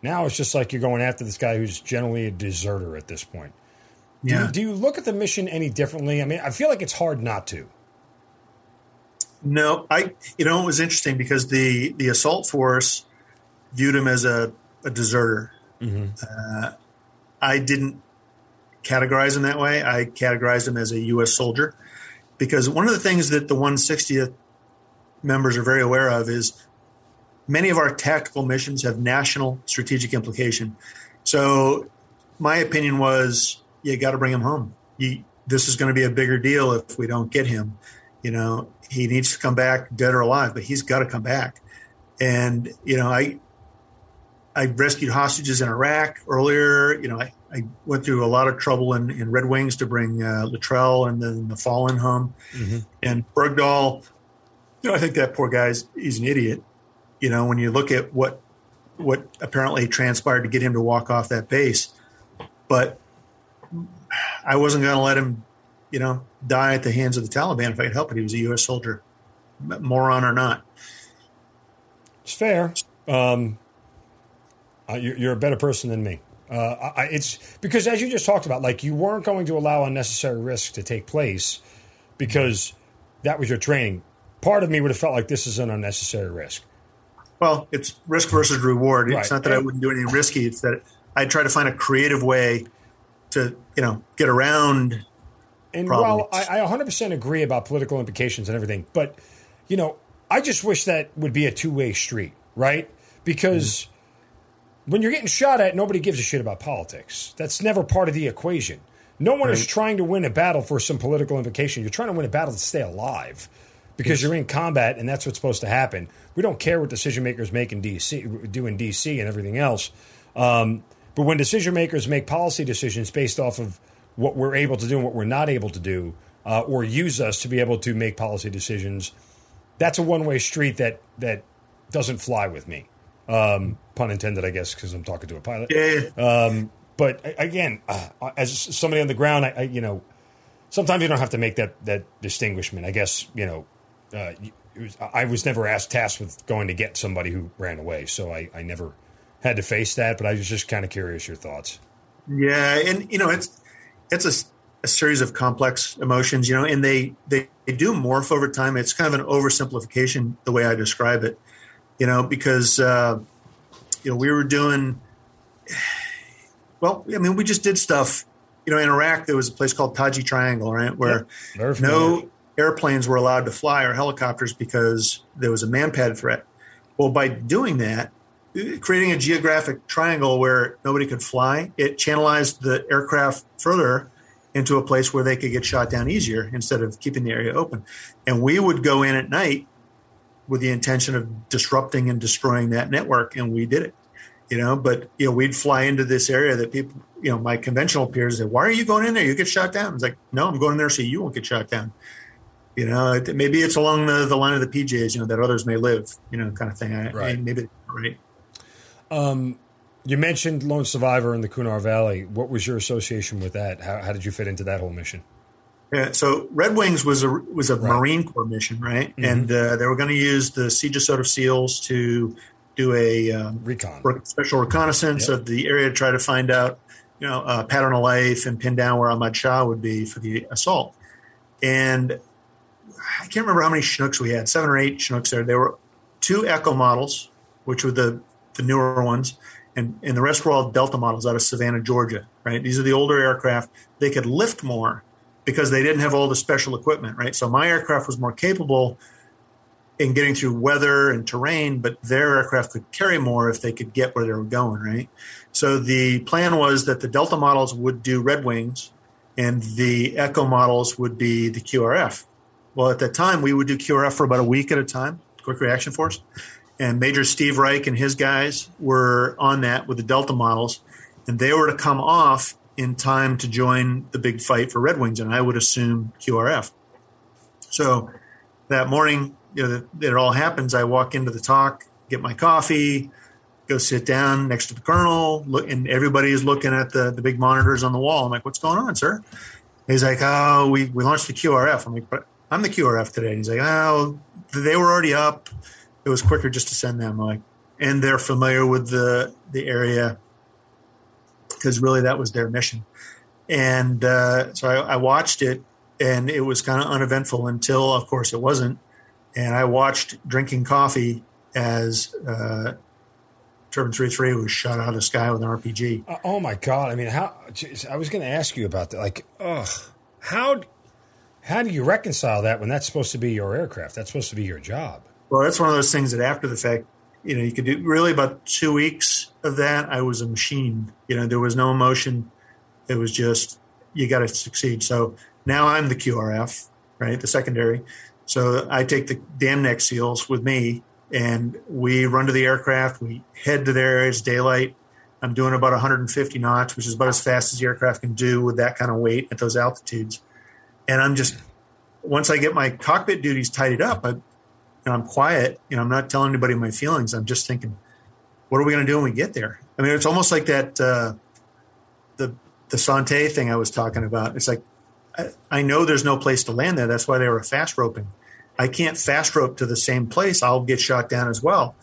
now it's just like you're going after this guy who's generally a deserter at this point. Do, yeah. you, do you look at the mission any differently? I mean, I feel like it's hard not to. No, I. You know, it was interesting because the the assault force viewed him as a, a deserter. Mm-hmm. Uh, I didn't categorize him that way. I categorized him as a U.S. soldier because one of the things that the 160th members are very aware of is many of our tactical missions have national strategic implication. So, my opinion was you got to bring him home. You, this is going to be a bigger deal if we don't get him. You know, he needs to come back dead or alive, but he's got to come back. And you know, I I rescued hostages in Iraq earlier. You know, I, I went through a lot of trouble in, in Red Wings to bring uh, Luttrell and then the fallen home. Mm-hmm. And Bergdahl, you know, I think that poor guy's he's an idiot. You know, when you look at what what apparently transpired to get him to walk off that base, but I wasn't going to let him, you know, die at the hands of the Taliban if I could help it. He was a U.S. soldier, moron or not. It's fair. Um, uh, you're, you're, a better person than me. Uh, I, it's because, as you just talked about, like you weren't going to allow unnecessary risk to take place because that was your training. Part of me would have felt like this is an unnecessary risk. Well, it's risk versus reward. It's right. not that and, I wouldn't do anything risky. It's that I'd try to find a creative way to you know get around. And problems. while I, I 100% agree about political implications and everything, but you know, I just wish that would be a two way street, right? Because. When you're getting shot at, nobody gives a shit about politics. That's never part of the equation. No one right. is trying to win a battle for some political implication. You're trying to win a battle to stay alive because yes. you're in combat and that's what's supposed to happen. We don't care what decision makers make in DC, do in DC and everything else. Um, but when decision makers make policy decisions based off of what we're able to do and what we're not able to do, uh, or use us to be able to make policy decisions, that's a one way street that that doesn't fly with me. Um, pun intended, I guess, because I'm talking to a pilot. Yeah. Um, but again, uh, as somebody on the ground, I, I, you know, sometimes you don't have to make that that distinguishment. I guess you know, uh, was, I was never asked tasked with going to get somebody who ran away, so I, I never had to face that, but I was just kind of curious your thoughts. Yeah, and you know it's it's a a series of complex emotions, you know, and they, they, they do morph over time. It's kind of an oversimplification the way I describe it, you know, because, uh, you know, we were doing, well, I mean, we just did stuff, you know, in Iraq, there was a place called Taji Triangle, right? Where yep, no airplanes were allowed to fly or helicopters because there was a manpad threat. Well, by doing that, creating a geographic triangle where nobody could fly, it channelized the aircraft further into a place where they could get shot down easier instead of keeping the area open. And we would go in at night with the intention of disrupting and destroying that network, and we did it. You know, but you know, we'd fly into this area that people, you know, my conventional peers said, "Why are you going in there? You get shot down." It's like, no, I'm going in there so you won't get shot down. You know, maybe it's along the, the line of the PJs, you know, that others may live, you know, kind of thing. I, right. I, maybe right. Um, you mentioned Lone Survivor in the Kunar Valley. What was your association with that? How, how did you fit into that whole mission? Yeah, so Red Wings was a was a right. Marine Corps mission, right? Mm-hmm. And uh, they were going to use the Siege of Sota SEALs to do a um, recon, special reconnaissance yep. of the area to try to find out, you know, uh, pattern of life and pin down where Ahmad Shah would be for the assault. And I can't remember how many Chinooks we had, seven or eight Chinooks there. There were two Echo models, which were the the newer ones, and, and the rest were all Delta models out of Savannah, Georgia, right? These are the older aircraft. They could lift more because they didn't have all the special equipment, right? So my aircraft was more capable in getting through weather and terrain, but their aircraft could carry more if they could get where they were going, right? So the plan was that the Delta models would do Red Wings and the Echo models would be the QRF. Well, at that time, we would do QRF for about a week at a time, Quick Reaction Force and Major Steve Reich and his guys were on that with the Delta models, and they were to come off in time to join the big fight for Red Wings, and I would assume QRF. So that morning, you know, that, it all happens. I walk into the TOC, get my coffee, go sit down next to the colonel, look, and everybody's looking at the the big monitors on the wall. I'm like, "What's going on, sir?" He's like, "Oh, we we launched the QRF." I'm like, "But I'm the QRF today." He's like, "Oh, they were already up." it was quicker just to send them like and they're familiar with the the area because really that was their mission. And uh, so I, I, watched it and it was kind of uneventful until of course it wasn't. And i watched drinking coffee as uh, Turbine 33 was shot out of the sky with an rpg uh, oh my god. I mean how geez, i was going to ask you about that. Like ugh how how do you reconcile that when that's supposed to be your aircraft? That's supposed to be your job. Well, that's one of those things that after the fact, you know, you could do really about two weeks of that. I was a machine. You know, there was no emotion. It was just you got to succeed. So now I'm the QRF, right, the secondary. So I take the dam neck seals with me, and we run to the aircraft. We head to there. It's daylight. I'm doing about 150 knots, which is about as fast as the aircraft can do with that kind of weight at those altitudes. And I'm just once I get my cockpit duties tidied up, I and I'm quiet, you know, I'm not telling anybody my feelings. I'm just thinking, what are we going to do when we get there? I mean, it's almost like that uh, the the Son-Tay thing I was talking about. It's like I, I, know there's no place to land there. That's why they were fast roping. I can't fast rope to the same place. I'll get shot down as well.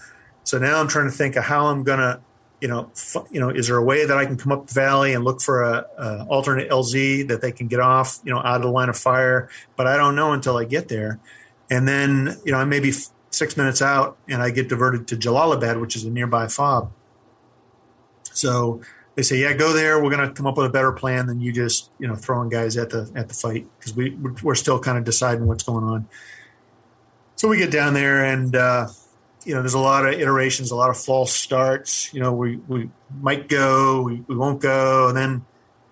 So now I'm trying to think of how I'm going to, you know, f- you know, is there a way that I can come up the valley and look for a, a alternate LZ that they can get off, you know, out of the line of fire? But I don't know until I get there. And then, you know, I may be six minutes out and I get diverted to Jalalabad, which is a nearby fob. So they say, yeah, go there. We're going to come up with a better plan than you just, you know, throwing guys at the, at the fight. Cause we, we're still kind of deciding what's going on. So we get down there and, uh, you know, there's a lot of iterations, a lot of false starts. You know, we, we might go, we, we won't go. And then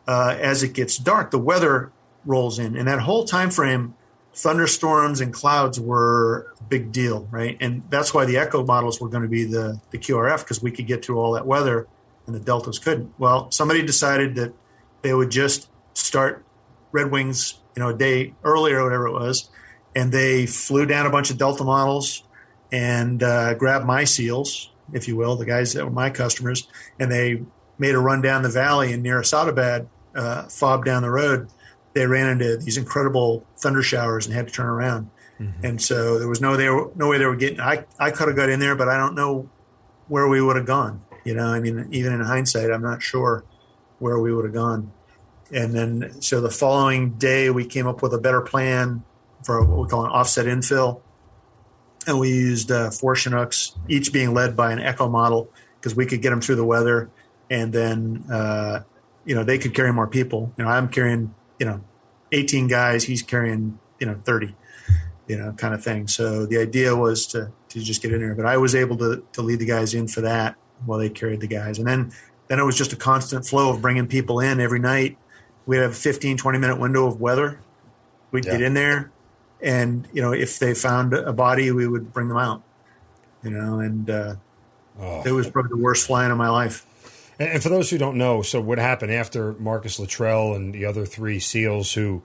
uh, as it gets dark, the weather rolls in. And that whole time frame, thunderstorms and clouds were a big deal, right? And that's why the Echo models were going to be the, the QRF because we could get through all that weather and the Deltas couldn't. Well, somebody decided that they would just start Red Wings, you know, a day earlier or whatever it was, and they flew down a bunch of Delta models and uh, grabbed my seals, if you will, the guys that were my customers, and they made a run down the valley and near Asadabad, uh, fob down the road they ran into these incredible thunder showers and had to turn around. Mm-hmm. And so there was no there no way they were getting. I I could have got in there, but I don't know where we would have gone. You know, I mean, even in hindsight, I'm not sure where we would have gone. and then so the following day we came up with a better plan for what we call an offset infill, and we used uh, four Chinooks, each being led by an Echo model because we could get them through the weather, and then uh, you know they could carry more people. You know, I'm carrying you know 18 guys, he's carrying you know 30, you know, kind of thing. So the idea was to to just get in there, but I was able to to lead the guys in for that while they carried the guys, and then then it was just a constant flow of bringing people in every night. We'd have a 15, 20 minute window of weather. We'd yeah. get in there, and you know, if they found a body, we would bring them out. You know, and uh, oh. it was probably the worst flying of my life. And, for those who don't know, so what happened after Marcus Luttrell and the other three SEALs who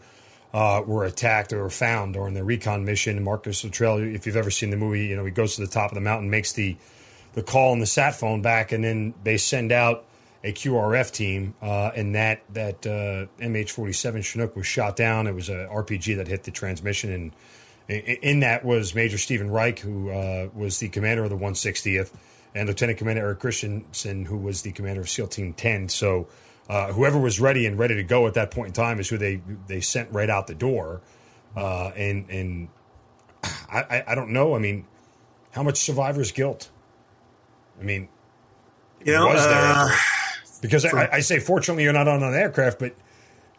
uh, were attacked or found during their recon mission? Marcus Luttrell, if you've ever seen the movie, you know he goes to the top of the mountain, makes the the call on the sat phone back, and then they send out a QRF team, uh, and that that uh, MH47 Chinook was shot down. It was a RPG that hit the transmission, and in that was Major Stephen Reich, who uh, was the commander of the 160th, and Lieutenant Commander Erik Kristensen, who was the commander of SEAL Team 10. So uh, whoever was ready and ready to go at that point in time is who they they sent right out the door. Uh, and and I, I don't know. I mean, how much survivor's guilt? I mean, you know, was there? Uh, because for, I, I, say, fortunately, you're not on an aircraft, but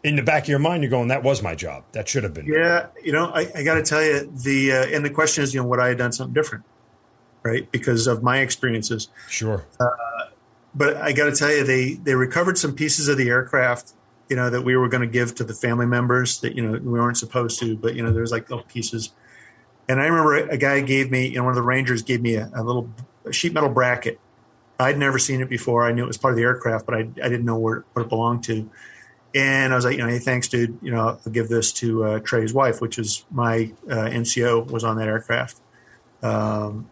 in the back of your mind, you're going, "That was my job. That should have been." Yeah, you know, I, I got to tell you, the uh, and the question is, you know, would I have done something different, right? Because of my experiences. Sure. Uh, but I got to tell you, they they recovered some pieces of the aircraft, you know, that we were going to give to the family members that you know we weren't supposed to, but you know, there's like little pieces. And I remember a guy gave me, you know, one of the Rangers gave me a, a little sheet metal bracket I'd never seen it before. I knew it was part of the aircraft, but I, I didn't know where what it belonged to. And I was like, you know, hey, thanks, dude. You know, I'll give this to uh, Trey's wife, which is my uh, NCO, was on that aircraft. Um,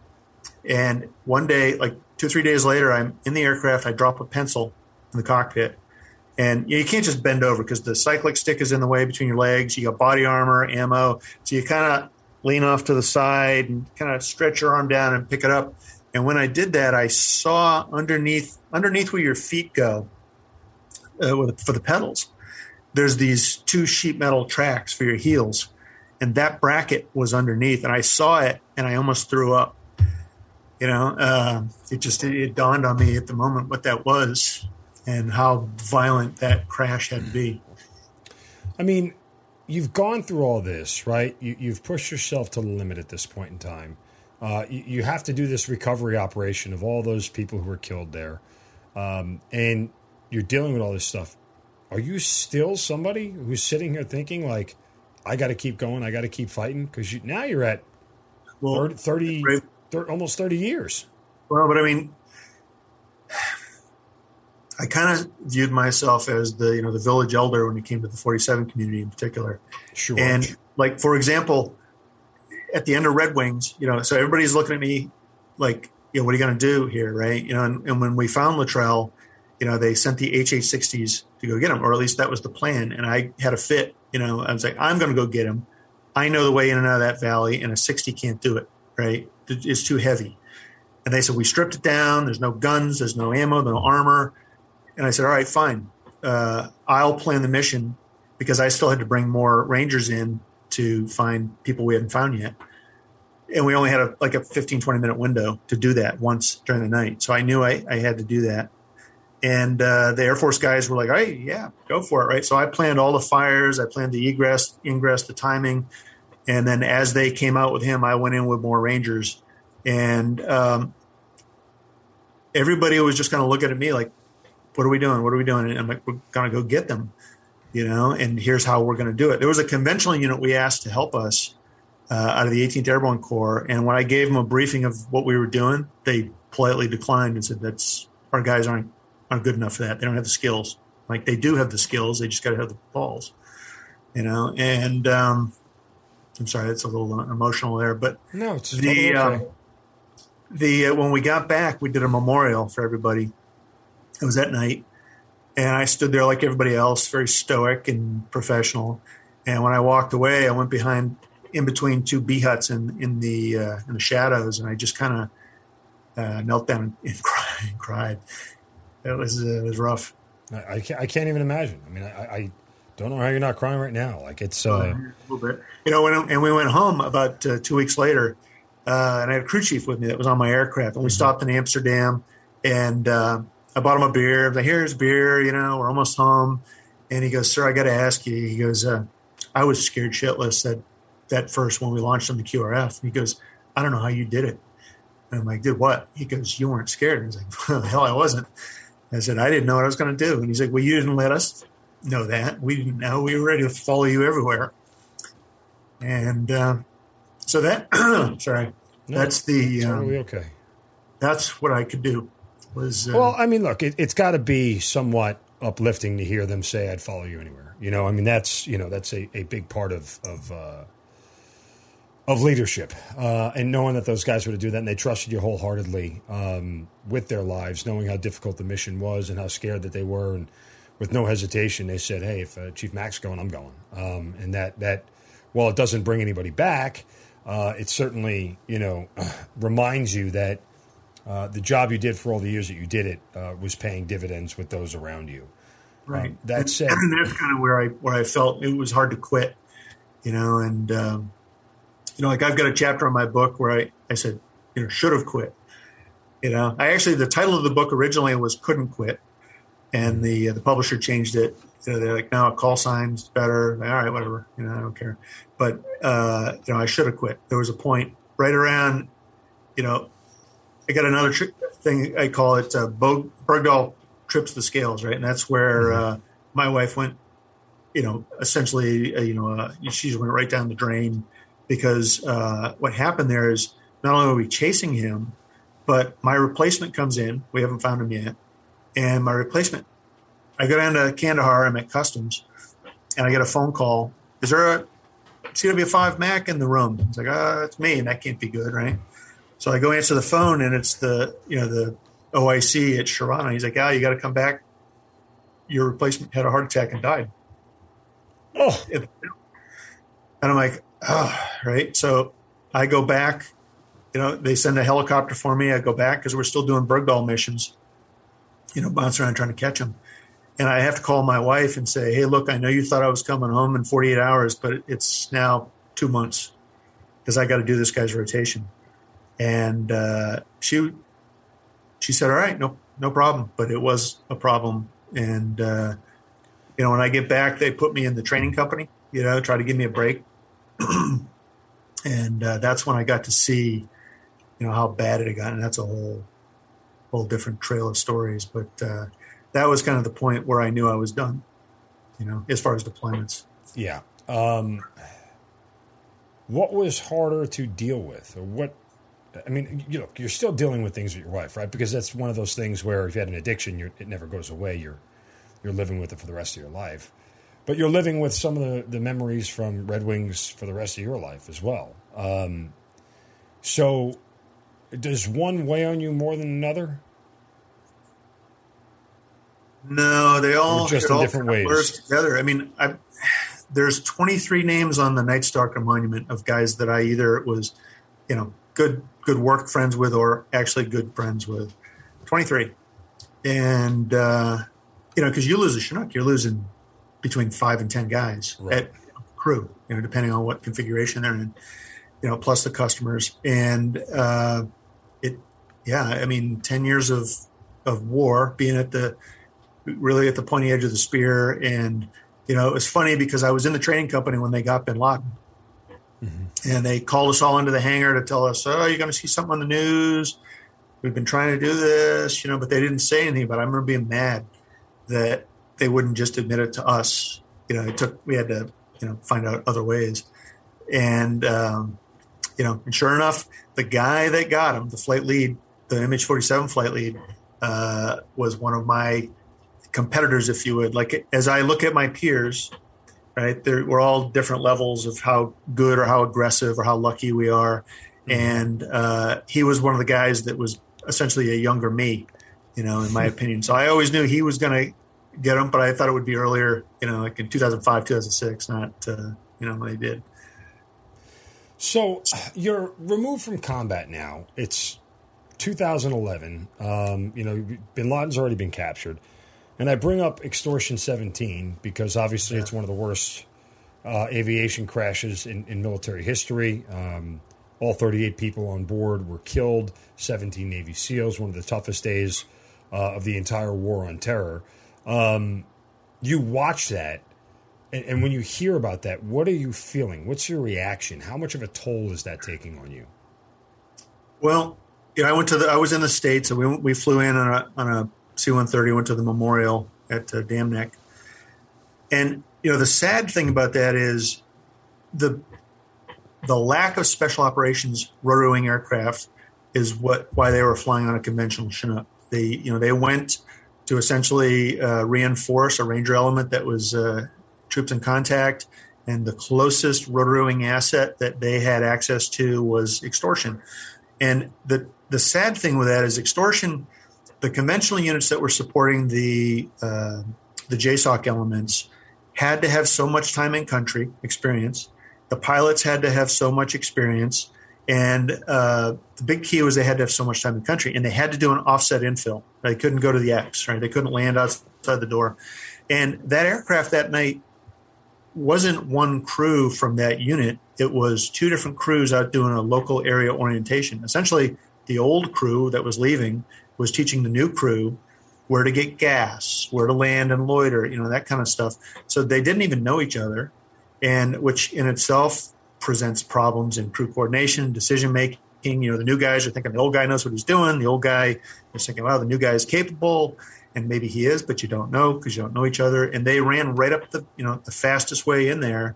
and one day, like two or three days later, I'm in the aircraft. I drop a pencil in the cockpit, and you, can't just bend over because the cyclic stick is in the way between your legs. You got body armor, ammo, so you kind of lean off to the side and kind of stretch your arm down and pick it up. And when I did that, I saw underneath underneath where your feet go uh, for the pedals. There's these two sheet metal tracks for your heels, and that bracket was underneath. And I saw it, and I almost threw up. You know, uh, it just it, it dawned on me at the moment what that was and how violent that crash had to be. I mean, you've gone through all this, right? You, have pushed yourself to the limit at this point in time. Uh, you, you, have to do this recovery operation of all those people who were killed there, um, and you're dealing with all this stuff. Are you still somebody who's sitting here thinking like, I got to keep going, I got to keep fighting? Because you, now you're at well, 30, 30, 30, almost 30 years. Well, but I mean, I kind of viewed myself as the you know the village elder when it came to the 47 community in particular. Sure. And like for example, at the end of Red Wings, you know, so everybody's looking at me like, you know, what are you going to do here, right? You know, and, and when we found Luttrell, you know, they sent the HH60s to go get him, or at least that was the plan. And I had a fit, you know, I was like, I'm going to go get him. I know the way in and out of that valley, and a 60 can't do it, right? It's too heavy. And they said, we stripped it down. There's no guns, there's no ammo, no armor. And I said, all right, fine. Uh, I'll plan the mission because I still had to bring more Rangers in to find people we hadn't found yet. And we only had a, like a 15, 20 minute window to do that once during the night. So I knew I, I had to do that. And uh, the Air Force guys were like, hey, yeah, go for it, right? So I planned all the fires. I planned the egress, ingress, the timing. And then as they came out with him, I went in with more Rangers. And um, everybody was just kind of looking at me like, what are we doing? What are we doing? And I'm like, we're going to go get them you know, and here's how we're going to do it. There was a conventional unit we asked to help us uh, out of the 18th Airborne Corps, and when I gave them a briefing of what we were doing, they politely declined and said, "That's our guys aren't aren't good enough for that. They don't have the skills. Like they do have the skills, they just got to have the balls." You know, and um, I'm sorry, it's a little emotional there, but no, it's the okay. uh, the uh, when we got back, we did a memorial for everybody. It was that night, and I stood there like everybody else, very stoic and professional. And when I walked away, I went behind in between two B-huts in in the uh, in the shadows, and I just kind of uh, knelt down and cried. And cried. It was uh, it was rough. I, I, can't, I can't even imagine. I mean, I, I don't know how you're not crying right now. Like it's uh, a little bit, you know. When, and we went home about uh, two weeks later, uh, and I had a crew chief with me that was on my aircraft, and we mm-hmm. stopped in Amsterdam, and uh, I bought him a beer. I was like, "Here's beer," you know. We're almost home, and he goes, "Sir, I got to ask you." He goes, uh, "I was scared shitless that that first when we launched on the QRF." He goes, "I don't know how you did it." And I'm like, "Did what?" He goes, "You weren't scared." And he's like, well, "Hell, I wasn't." I said, "I didn't know what I was going to do." And he's like, "Well, you didn't let us know that. We didn't know. We were ready to follow you everywhere." And uh, so that, sorry, no, that's the totally um, okay. That's what I could do. Was uh, well, I mean, look, it, it's got to be somewhat uplifting to hear them say, "I'd follow you anywhere." You know, I mean, that's you know, that's a, a big part of of uh, of leadership, uh, and knowing that those guys were to do that, and they trusted you wholeheartedly um, with their lives, knowing how difficult the mission was and how scared that they were, and with no hesitation, they said, "Hey, if uh, Chief Mack's going, I'm going," um, and that that while it doesn't bring anybody back uh, it certainly you know reminds you that uh, the job you did for all the years that you did it uh, was paying dividends with those around you. Right. Um, that said, and that's kind of where I where I felt it was hard to quit, you know, and um, you know, like I've got a chapter in my book where I I said you know should have quit. You know, I actually the title of the book originally was couldn't quit, and the uh, the publisher changed it. They're like, no, call signs better. All right, whatever. You know, I don't care. But uh, you know, I should have quit. There was a point right around, you know, I got another tri- thing I call it uh, Bo- Bergdahl trips the scales, right? And that's where mm-hmm. uh, my wife went. You know, essentially, uh, you know, uh, she went right down the drain because uh, what happened there is not only are we chasing him, but my replacement comes in. We haven't found him yet, and my replacement. I go down to Kandahar. I'm at customs, and I get a phone call. Is there a CW5 Mack in the room. It's like, ah, oh, it's me, and that can't be good, right? So I go answer the phone, and it's the you know the OIC at Sharana. He's like, ah, oh, you got to come back. Your replacement had a heart attack and died. Oh, and I'm like, oh, right. So I go back. You know, they send a helicopter for me. I go back because we're still doing Bergdahl missions. You know, bouncing around trying to catch them and I have to call my wife and say, "Hey, look, I know you thought I was coming home in 48 hours, but it's now two months because I got to do this guy's rotation." And uh, she she said, "All right, no no problem," but it was a problem. And uh, you know, when I get back, they put me in the training company. You know, try to give me a break, and uh, that's when I got to see, you know, how bad it had gotten. That's a whole whole different trail of stories, but uh, that was kind of the point where I knew I was done, you know, as far as deployments. Yeah. Um, what was harder to deal with, or what? I mean, you know, you're still dealing with things with your wife, right? Because that's one of those things where if you had an addiction, it never goes away. You're you're living with it for the rest of your life, but you're living with some of the, the memories from Red Wings for the rest of your life as well. Um, so, does one weigh on you more than another? No, they all just in different ways together. I mean, I, there's 23 names on the Night Stalker monument of guys that I either was, you know, good good work friends with or actually good friends with. 23, and uh, you know, because you lose a Chinook, you're losing between five and ten guys right. at crew, you know, depending on what configuration they're in. You know, plus the customers, and uh, it, yeah, I mean, 10 years of of war, being at the really at the pointy edge of the spear. And, you know, it was funny because I was in the training company when they got bin Laden. Mm-hmm. And they called us all into the hangar to tell us, oh, you're going to see something on the news. We've been trying to do this, you know, but they didn't say anything. But I remember being mad that they wouldn't just admit it to us. You know, it took, we had to, you know, find out other ways. And, um, you know, and sure enough, the guy that got him, the flight lead, the MH47 flight lead, uh, was one of my competitors, if you would. Like as I look at my peers, right, we're all different levels of how good or how aggressive or how lucky we are. Mm-hmm. And uh, he was one of the guys that was essentially a younger me, you know, in my opinion. So I always knew he was going to get him, but I thought it would be earlier, you know, like in 2005, 2006, not, uh, you know, when they did. So you're removed from combat now. It's 2011. Um, you know, Bin Laden's already been captured. And I bring up Extortion 17 because obviously yeah. it's one of the worst uh, aviation crashes in, in military history. Um, all 38 people on board were killed, 17 Navy SEALs, one of the toughest days uh, of the entire war on terror. Um, you watch that, and, and when you hear about that, what are you feeling? What's your reaction? How much of a toll is that taking on you? Well, yeah, I went to the. I was in the states, and we we flew in on a on a C-130. Went to the memorial at uh, Dam Neck, and you know the sad thing about that is the the lack of special operations rotorwing aircraft is what why they were flying on a conventional Chinook. They you know they went to essentially uh, reinforce a Ranger element that was uh, troops in contact, and the closest rotorwing asset that they had access to was extortion. And the the sad thing with that is extortion. The conventional units that were supporting the uh, the JSOC elements had to have so much time in country experience. The pilots had to have so much experience, and uh, the big key was they had to have so much time in country, and they had to do an offset infill. They couldn't go to the X, right? They couldn't land outside the door. And that aircraft that night wasn't one crew from that unit. It was two different crews out doing a local area orientation. Essentially, the old crew that was leaving was teaching the new crew where to get gas, where to land and loiter, you know, that kind of stuff. So they didn't even know each other, and which in itself presents problems in crew coordination, decision making. You know, the new guys are thinking the old guy knows what he's doing. The old guy is thinking, wow, the new guy is capable and maybe he is, but you don't know because you don't know each other. And they ran right up the you know the fastest way in there,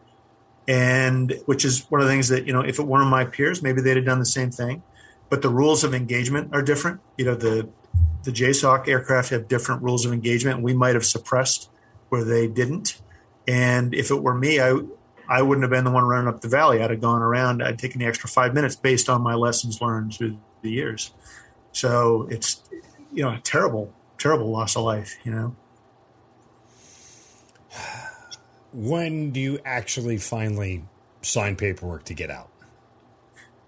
and which is one of the things that you know if it were one of my peers, maybe they'd have done the same thing. But the rules of engagement are different. You know the the JSOC aircraft have different rules of engagement. We might have suppressed where they didn't. And if it were me, I I wouldn't have been the one running up the valley. I'd have gone around. I'd taken the extra five minutes based on my lessons learned through the years. So it's you know a terrible terrible loss of life, you know. When do you actually finally sign paperwork to get out?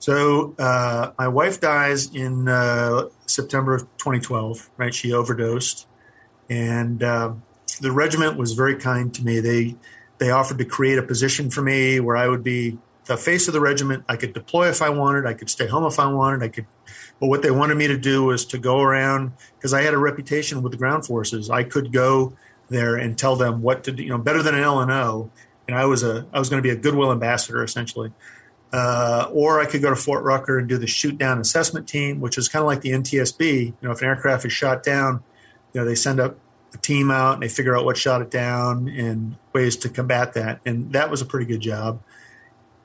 So uh, my wife dies in uh, September of 2012. Right, she overdosed, and uh, the regiment was very kind to me. They they offered to create a position for me where I would be the face of the regiment. I could deploy if I wanted. I could stay home if I wanted. I could but what they wanted me to do was to go around because I had a reputation with the ground forces. I could go there and tell them what to do, you know, better than an LNO. And I was a I was going to be a goodwill ambassador essentially. Uh, or I could go to Fort Rucker and do the shoot down assessment team, which is kind of like the NTSB. You know, if an aircraft is shot down, you know, they send up a team out and they figure out what shot it down and ways to combat that. And that was a pretty good job.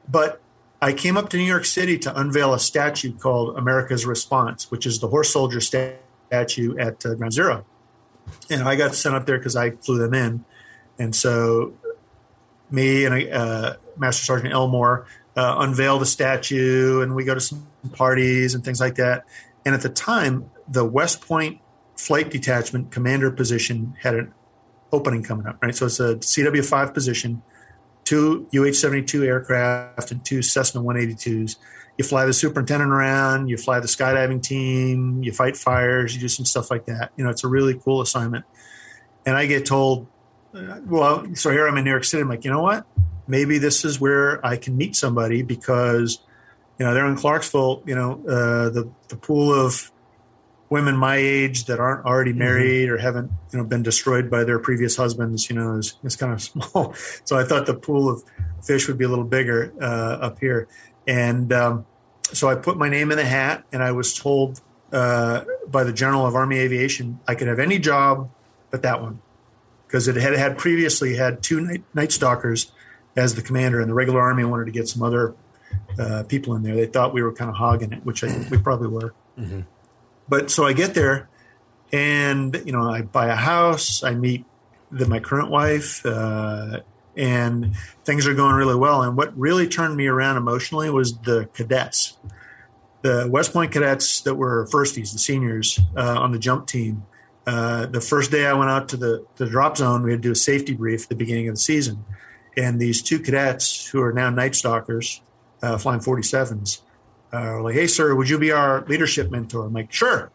But I came up to New York City to unveil a statue called America's Response, which is the horse soldier statue at uh, Ground Zero. And I got sent up there because I flew them in. And so me and uh, Master Sergeant Elmore uh, unveiled the statue, and we go to some parties and things like that. And at the time, the West Point Flight Detachment commander position had an opening coming up, right? So it's a CW 5 position two UH 72 aircraft and two Cessna 182s. You fly the superintendent around, you fly the skydiving team, you fight fires, you do some stuff like that. You know, it's a really cool assignment. And I get told, well, so here I'm in New York City. I'm like, you know what? Maybe this is where I can meet somebody because, you know, they're in Clarksville, you know, uh, the, the pool of women my age that aren't already mm-hmm. married mm-hmm. or haven't you know been destroyed by their previous husbands you know is, is kind of small so i thought the pool of fish would be a little bigger uh, up here and um, so i put my name in the hat and i was told uh, by the general of army aviation i could have any job but that one because it had had previously had two night, night stalkers as the commander and the regular army wanted to get some other uh, people in there they thought we were kind of hogging it which I, we probably were mm-hmm. But so I get there, and you know, I buy a house. I meet the, my current wife, uh, and things are going really well. And what really turned me around emotionally was the cadets, the West Point cadets that were firsties, the seniors uh, on the jump team. Uh, the first day I went out to the, the drop zone, we had to do a safety brief at the beginning of the season. And these two cadets, who are now night stalkers, uh, flying 47s, uh, like, hey, sir, would you be our leadership mentor? I'm like, sure.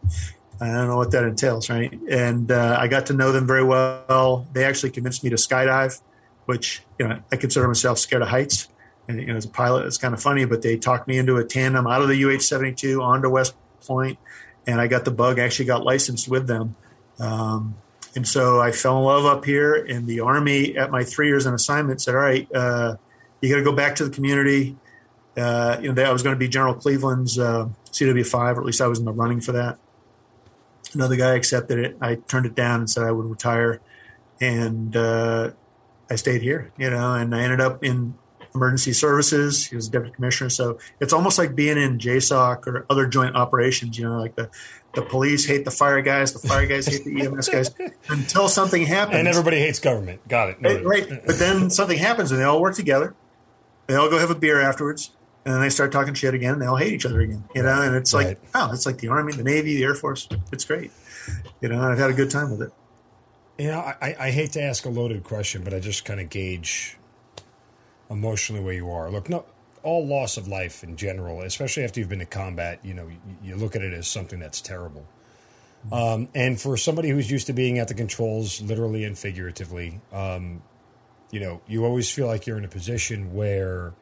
I don't know what that entails, right? And uh, I got to know them very well. They actually convinced me to skydive, which you know I consider myself scared of heights. And you know, as a pilot, it's kind of funny, but they talked me into a tandem out of the UH seventy two onto West Point, and I got the bug. I actually got licensed with them. Um, and so I fell in love up here. And the Army, at my three years on assignment, said, "All right, uh, you got to go back to the community." Uh, you know, I was going to be General Cleveland's uh, CW5, or at least I was in the running for that. Another guy accepted it. I turned it down and said I would retire, and uh, I stayed here. You know, and I ended up in emergency services. He was deputy commissioner, so it's almost like being in JSOC or other joint operations. You know, like the the police hate the fire guys, the fire guys hate the EMS guys until something happens. And everybody hates government. Got it. Right, right. But then something happens and they all work together. They all go have a beer afterwards and then they start talking shit again and they all hate each other again. You know, and it's like, right. oh, it's like the Army, the Navy, the Air Force. It's great. You know, I've had a good time with it. You know, I, I hate to ask a loaded question, but I just kind of gauge emotionally where you are. Look, no, all loss of life in general, especially after you've been to combat, you know, you, you look at it as something that's terrible. Um, and for somebody who's used to being at the controls, literally and figuratively, um, you know, you always feel like you're in a position where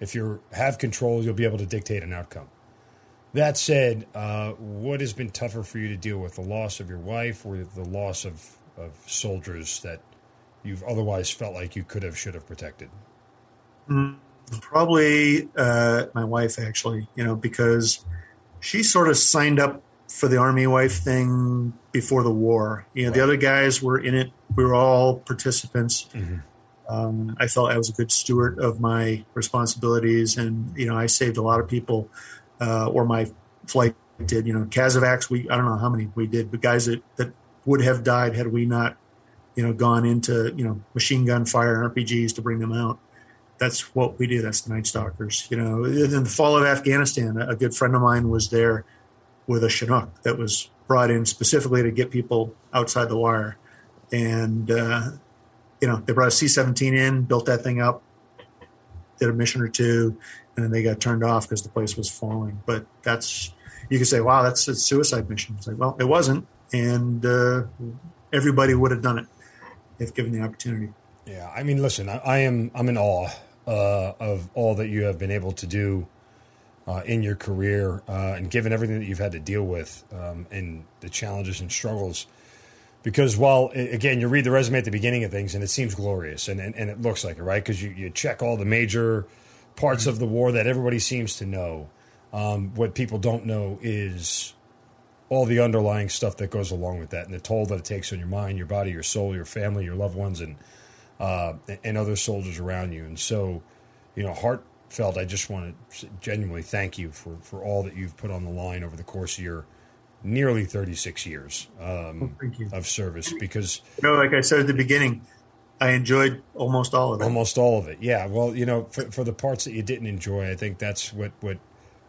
if you have control, you'll be able to dictate an outcome. That said, uh, what has been tougher for you to deal with, the loss of your wife or the loss of, of soldiers that you've otherwise felt like you could have, should have protected? Mm-hmm Probably uh, my wife, actually, you know, because she sort of signed up for the army wife thing before the war. You know, right. the other guys were in it. We were all participants. Mm-hmm. Um, I felt I was a good steward of my responsibilities, and you know, I saved a lot of people, uh, or my flight did. You know, Casevacs, we I don't know how many we did, but guys that that would have died had we not, you know, gone into you know machine gun fire and RPGs to bring them out that's what we do. That's the Night Stalkers. You know, in the fall of Afghanistan, a good friend of mine was there with a Chinook that was brought in specifically to get people outside the wire. And, uh, you know, they brought a C 17 in, built that thing up, did a mission or two, and then they got turned off because the place was falling. But that's, you could say, wow, that's a suicide mission. It's like, well, it wasn't. And uh, everybody would have done it if given the opportunity. Yeah, I mean, listen, I, I am I'm in awe uh, of all that you have been able to do uh, in your career uh, and given everything that you've had to deal with um, and the challenges and struggles. Because while, again, you read the resume at the beginning of things and it seems glorious and, and, and it looks like it, right? Because you, you check all the major parts of the war that everybody seems to know. Um, what people don't know is all the underlying stuff that goes along with that and the toll that it takes on your mind, your body, your soul, your family, your loved ones, and uh, and other soldiers around you. And so, you know, heartfelt, I just want to genuinely thank you for, for all that you've put on the line over the course of your nearly 36 years um, well, of service. Because you know like i said at the beginning i enjoyed almost all of it. Almost all of it yeah. Well you know for, for the parts that you didn't enjoy i think that's what what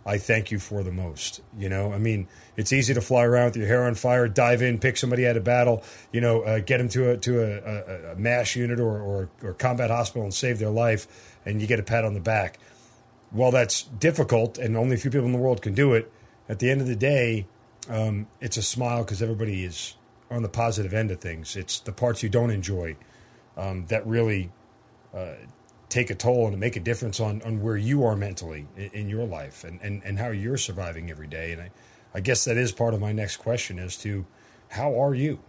I thank you for the most. You know, I mean, it's easy to fly around with your hair on fire, dive in, pick somebody out of battle, you know, uh, get them to a to a, a, a MASH unit or, or, or combat hospital and save their life, and you get a pat on the back. While that's difficult, and only a few people in the world can do it, at the end of the day, um, it's a smile because everybody is on the positive end of things. It's the parts you don't enjoy um, that really uh, take a toll and make a difference on, on where you are mentally in, in, your life and, and, and how you're surviving every day. And I, I guess that is part of my next question as to how are you?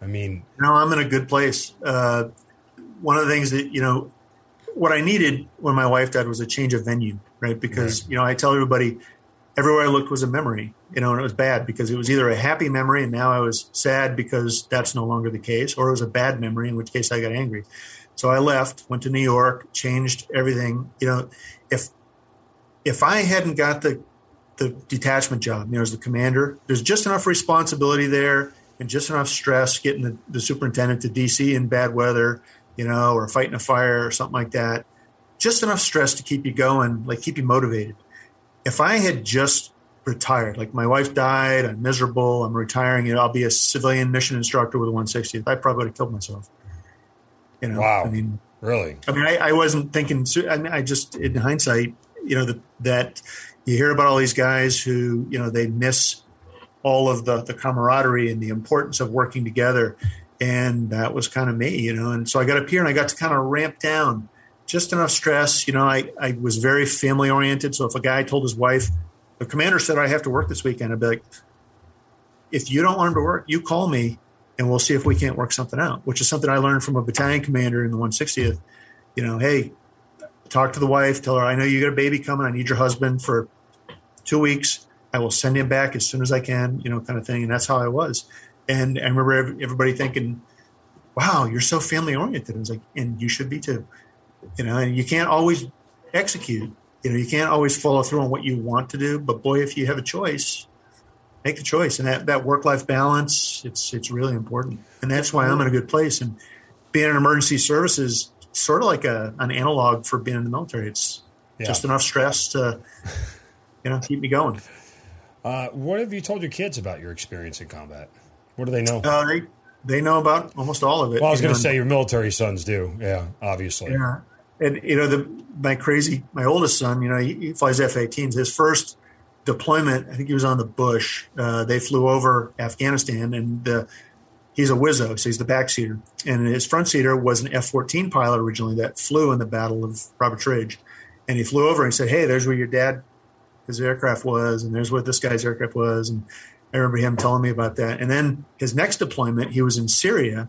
I mean, no, I'm in a good place. Uh, one of the things that, you know, what I needed when my wife died was a change of venue, right? Because, right. you know, I tell everybody everywhere I looked was a memory, you know, and it was bad because it was either a happy memory and now I was sad because that's no longer the case, or it was a bad memory, in which case I got angry. So I left, went to New York, changed everything. You know, if if I hadn't got the the detachment job, you know, as the commander, there's just enough responsibility there and just enough stress getting the, the superintendent to DC in bad weather, you know, or fighting a fire or something like that. Just enough stress to keep you going, like keep you motivated. If I had just retired, like my wife died, I'm miserable, I'm retiring, you know, I'll be a civilian mission instructor with a 160th. I probably would have killed myself. You know, wow. I mean, really? I mean, I, I wasn't thinking. I mean, I just, in hindsight, you know, that, that you hear about all these guys who, you know, they miss all of the the camaraderie and the importance of working together. And that was kind of me, you know. And so I got up here and I got to kind of ramp down just enough stress. You know, I, I was very family oriented. So if a guy told his wife, the commander said I have to work this weekend, I'd be like, if you don't want him to work, you call me and we'll see if we can't work something out, which is something I learned from a battalion commander in the 160th. You know, hey, talk to the wife, tell her, I know you got a baby coming. I need your husband for two weeks. I will send him back as soon as I can, you know, kind of thing. And that's how I was. And I remember everybody thinking, wow, you're so family oriented. I was like, and you should be too. You know, and you can't always execute. You know, you can't always follow through on what you want to do. But boy, if you have a choice, make the choice. And that, that work life balance, it's it's really important. And that's why I'm in a good place. And being in emergency services, sort of like a, an analog for being in the military. It's yeah. just enough stress to, you know, keep me going. Uh, what have you told your kids about your experience in combat? What do they know? Uh, they they know about almost all of it. Well, I was going to say your military sons do. Yeah, obviously. Yeah, and you know the my crazy my oldest son. You know he, he flies F-18s. His first deployment, I think he was on the Bush. Uh, they flew over Afghanistan, and uh, he's a Wizzo, so he's the backseater. And his front seater was an F-14 pilot originally that flew in the Battle of Roberts Ridge. And he flew over and he said, "Hey, there's where your dad, his aircraft was, and there's where this guy's aircraft was." And I remember him telling me about that. And then his next deployment, he was in Syria,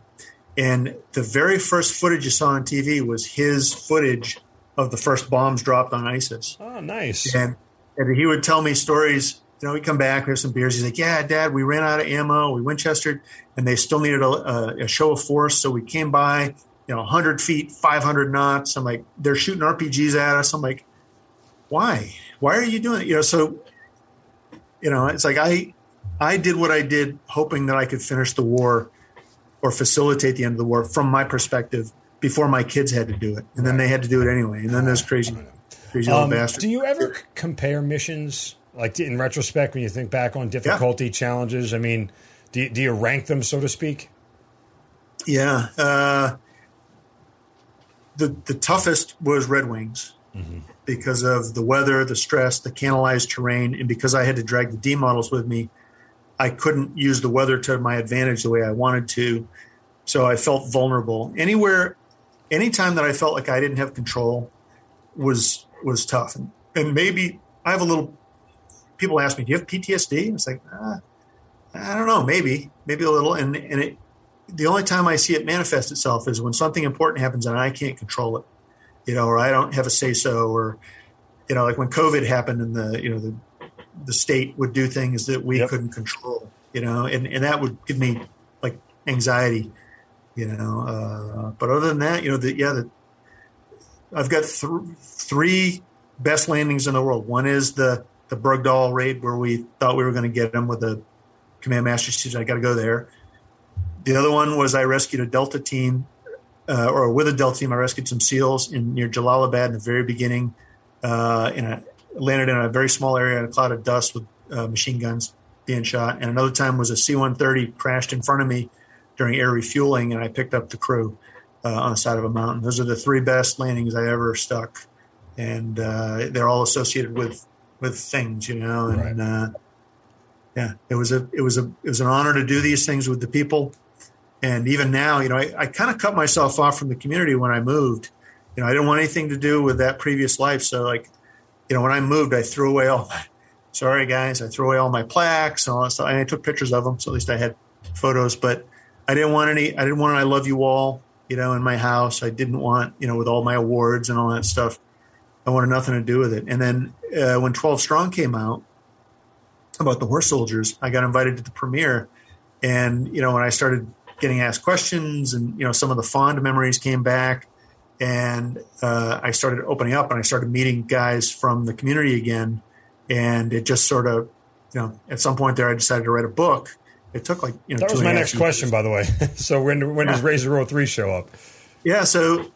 and the very first footage you saw on TV was his footage of the first bombs dropped on ISIS. Oh, nice. And, and he would tell me stories. You know, we come back, we have some beers. He's like, "Yeah, Dad, we ran out of ammo. We Winchester, and they still needed a, a show of force, so we came by. You know, 100 feet, 500 knots. I'm like, they're shooting RPGs at us. I'm like, why? Why are you doing it? You know, so you know, it's like I I did what I did, hoping that I could finish the war or facilitate the end of the war from my perspective before my kids had to do it, and then they had to do it anyway. And then there's crazy, crazy um, Do you ever compare missions, like in retrospect, when you think back on difficulty yeah. challenges? I mean, do you, do you rank them, so to speak? Yeah. Uh, the the toughest was Red Wings. Mm-hmm. Because of the weather, the stress, the canalized terrain, and because I had to drag the D models with me, I couldn't use the weather to my advantage the way I wanted to. So I felt vulnerable. Anywhere, anytime that I felt like I didn't have control was was tough. And, and maybe I have a little. People ask me, "Do you have PTSD?" And it's like, ah, I don't know, maybe, maybe a little. And and it, the only time I see it manifest itself is when something important happens and I can't control it, you know, or I don't have a say so, or you know, like when COVID happened and the you know the the state would do things that we yep. couldn't control, you know, and, and that would give me like anxiety, you know. Uh, but other than that, you know, the, yeah, the, I've got th- three best landings in the world. One is the the Bergdahl raid where we thought we were going to get them with the command master said I got to go there. The other one was I rescued a Delta team, uh, or with a Delta team, I rescued some SEALs in near Jalalabad in the very beginning, uh, in a landed in a very small area in a cloud of dust with uh, machine guns being shot. And another time was a C-130 crashed in front of me during air refueling, and I picked up the crew uh, on the side of a mountain. Those are the three best landings I ever stuck, and uh, they're all associated with with things, you know. And right. Uh, yeah, it was a it was a it was an honor to do these things with the people. And even now, you know, I, I kind of cut myself off from the community when I moved. You know, I didn't want anything to do with that previous life. So, like, you know, when I moved, I threw away all my, sorry guys, I threw away all my plaques and all that stuff. And I took pictures of them. So at least I had photos, but I didn't want any, I didn't want I love you all, you know, in my house. I didn't want, you know, with all my awards and all that stuff. I wanted nothing to do with it. And then uh, when 12 Strong came out about the horse soldiers, I got invited to the premiere. And, you know, when I started getting asked questions and, you know, some of the fond memories came back and uh, I started opening up and I started meeting guys from the community again. And it just sort of, you know, at some point there, I decided to write a book. It took like, you know, that was my next question, by the way. so when when yeah. does Razor Zero Three show up? Yeah, so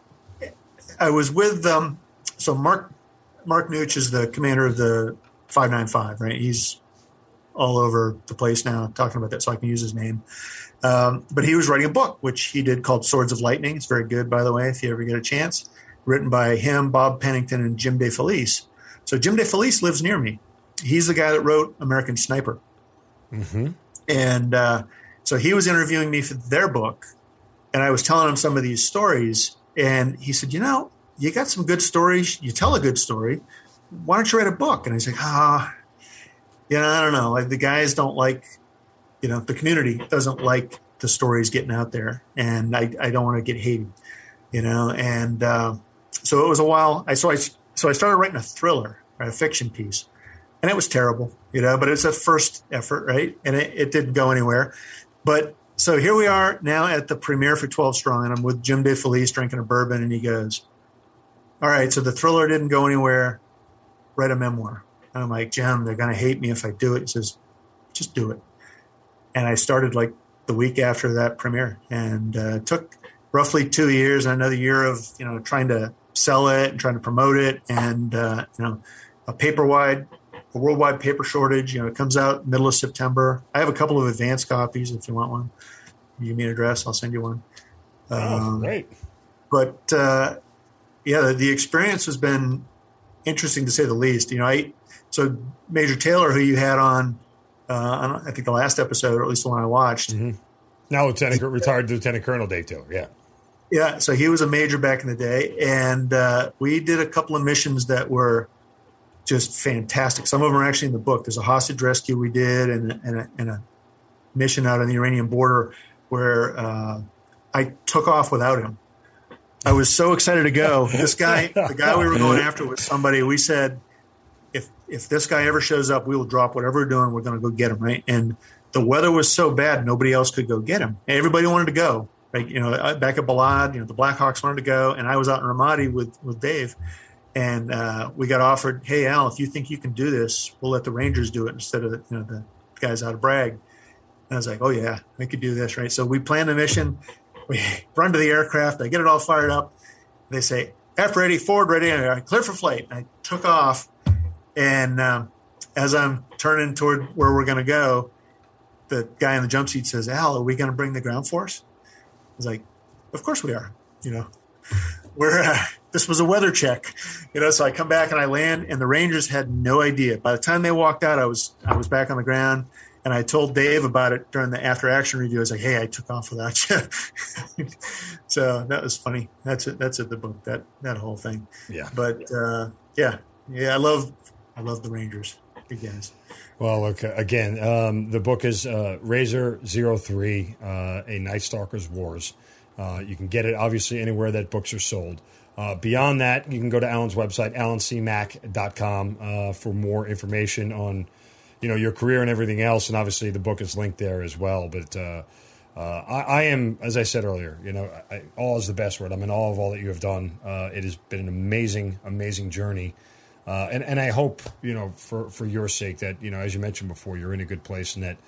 I was with um, so Mark Mark Nutsch is the commander of the five nine five, right? He's all over the place now talking about that, so I can use his name. Um, but he was writing a book, which he did called Swords of Lightning. It's very good, by the way, if you ever get a chance. Written by him, Bob Pennington, and Jim DeFelice. So Jim DeFelice lives near me. He's the guy that wrote American Sniper. Mm-hmm. And uh, so he was interviewing me for their book, and I was telling him some of these stories. And he said, You know, you got some good stories. You tell a good story. Why don't you write a book? And I like, Ah, you know, I don't know. Like the guys don't like, you know, the community doesn't like the stories getting out there, and I, I don't want to get hated, you know. And uh, so it was a while. I so I so I started writing a thriller, a fiction piece, and it was terrible, you know. But it's a first effort, right? And it, it didn't go anywhere. But so here we are now at the premiere for Twelve Strong, and I'm with Jim DeFelice drinking a bourbon, and he goes, "All right, so the thriller didn't go anywhere. Write a memoir." And I'm like, Jim, they're going to hate me if I do it. He says, just do it. And I started like the week after that premiere, and uh, took roughly two years and another year of you know trying to sell it and trying to promote it, and uh, you know a paper wide, a worldwide paper shortage. You know, it comes out middle of September. I have a couple of advance copies if you want one. You give me an address, I'll send you one. Oh, um, great! But uh, yeah, the, the experience has been interesting to say the least. You know, I so Major Taylor, who you had on uh, I think the last episode, or at least the one I watched. Mm-hmm. Now Lieutenant retired Lieutenant Colonel Dave Taylor. Yeah. Yeah, so he was a major back in the day, and uh, we did a couple of missions that were just fantastic. Some of them are actually in the book. There's a hostage rescue we did, and, and, a, and a mission out on the Iranian border where uh, I took off without him. I was so excited to go. This guy, the guy we were going after, was somebody we said if if this guy ever shows up, we will drop whatever we're doing. We're going to go get him, right? And the weather was so bad, nobody else could go get him. Everybody wanted to go, right? You know, uh, back at Balad, you know, the Blackhawks wanted to go, and I was out in Ramadi with with Dave, and uh, we got offered, hey Al, if you think you can do this, we'll let the Rangers do it instead of you know the guys out of Bragg. And I was like, oh yeah, we could do this, right? So we plan the mission. We run to the aircraft. I get it all fired up. They say, F ready, forward ready, and I clear for flight. And I took off and um, as I'm turning toward where we're going to go, the guy in the jump seat says, Al, are we going to bring the ground force? I was like, of course we are. You know, we're, uh, this was a weather check, you know, so I come back and I land and the Rangers had no idea. By the time they walked out, I was, I was back on the ground and I told Dave about it during the after action review. I was like, Hey, I took off without you. so that was funny. That's it. That's it. The book, that, that whole thing. Yeah. But, uh, yeah, yeah, I love I love the Rangers. Big guys. Well, look again. Um, the book is uh, Razor Zero Three: uh, A Night Stalker's Wars. Uh, you can get it obviously anywhere that books are sold. Uh, beyond that, you can go to Alan's website, alancmac.com, uh, for more information on, you know, your career and everything else. And obviously, the book is linked there as well. But uh, uh, I, I, am, as I said earlier, you know, I, all is the best word. I'm in awe of all that you have done. Uh, it has been an amazing, amazing journey. Uh, and and I hope you know for for your sake that you know as you mentioned before you're in a good place and that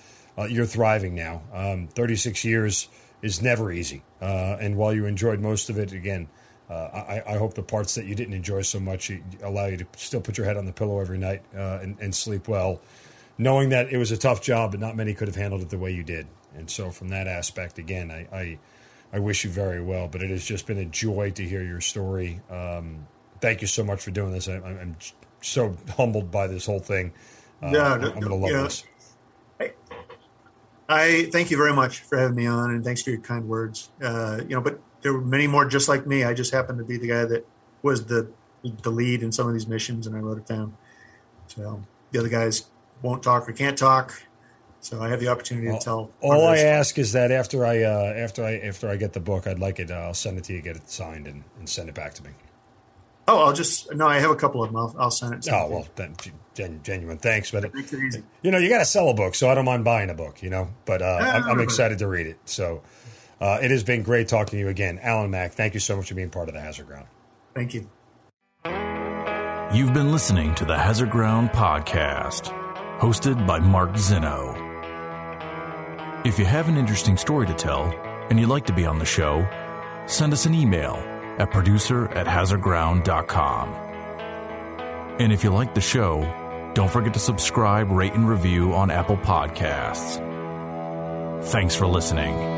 you're thriving now. Um, 36 years is never easy, and while you enjoyed most of it, again, I, I, hope the parts that you didn't enjoy so much allow you to still put your head on the pillow every night uh, and, and sleep well, knowing that it was a tough job, but not many could have handled it the way you did. And so, from that aspect, again, I, I, I wish you very well. But it has just been a joy to hear your story. Um, thank you so much for doing this. I, am so humbled by this whole thing. Uh, yeah, I'm, going to love this. I, I, thank you very much for having me on, and thanks for your kind words. Uh, you know, but there were many more just like me. I just happened to be the guy that was the the lead in some of these missions, and I wrote it down. So the other guys won't talk or can't talk. So I have the opportunity well, to tell. All I ask is that after I uh, after I after I get the book, I'd like it. Uh, I'll send it to you, get it signed, and, and send it back to me. Oh, I'll just no. I have a couple of them. I'll, I'll send it. To oh you. well, then gen, genuine thanks, but it, you know you got to sell a book, so I don't mind buying a book. You know, but uh, I'm, I'm, excited to read it. So uh, it has been great talking to you again, Alan Mack. Thank you so much for being part of the Hazard Ground. Thank you. You've been listening to the Hazard Ground podcast, hosted by Mark Zeno. If you have an interesting story to tell and you'd like to be on the show, send us an email at producer at hazardground.com. And if you like the show, don't forget to subscribe, rate, and review on Apple Podcasts. Thanks for listening.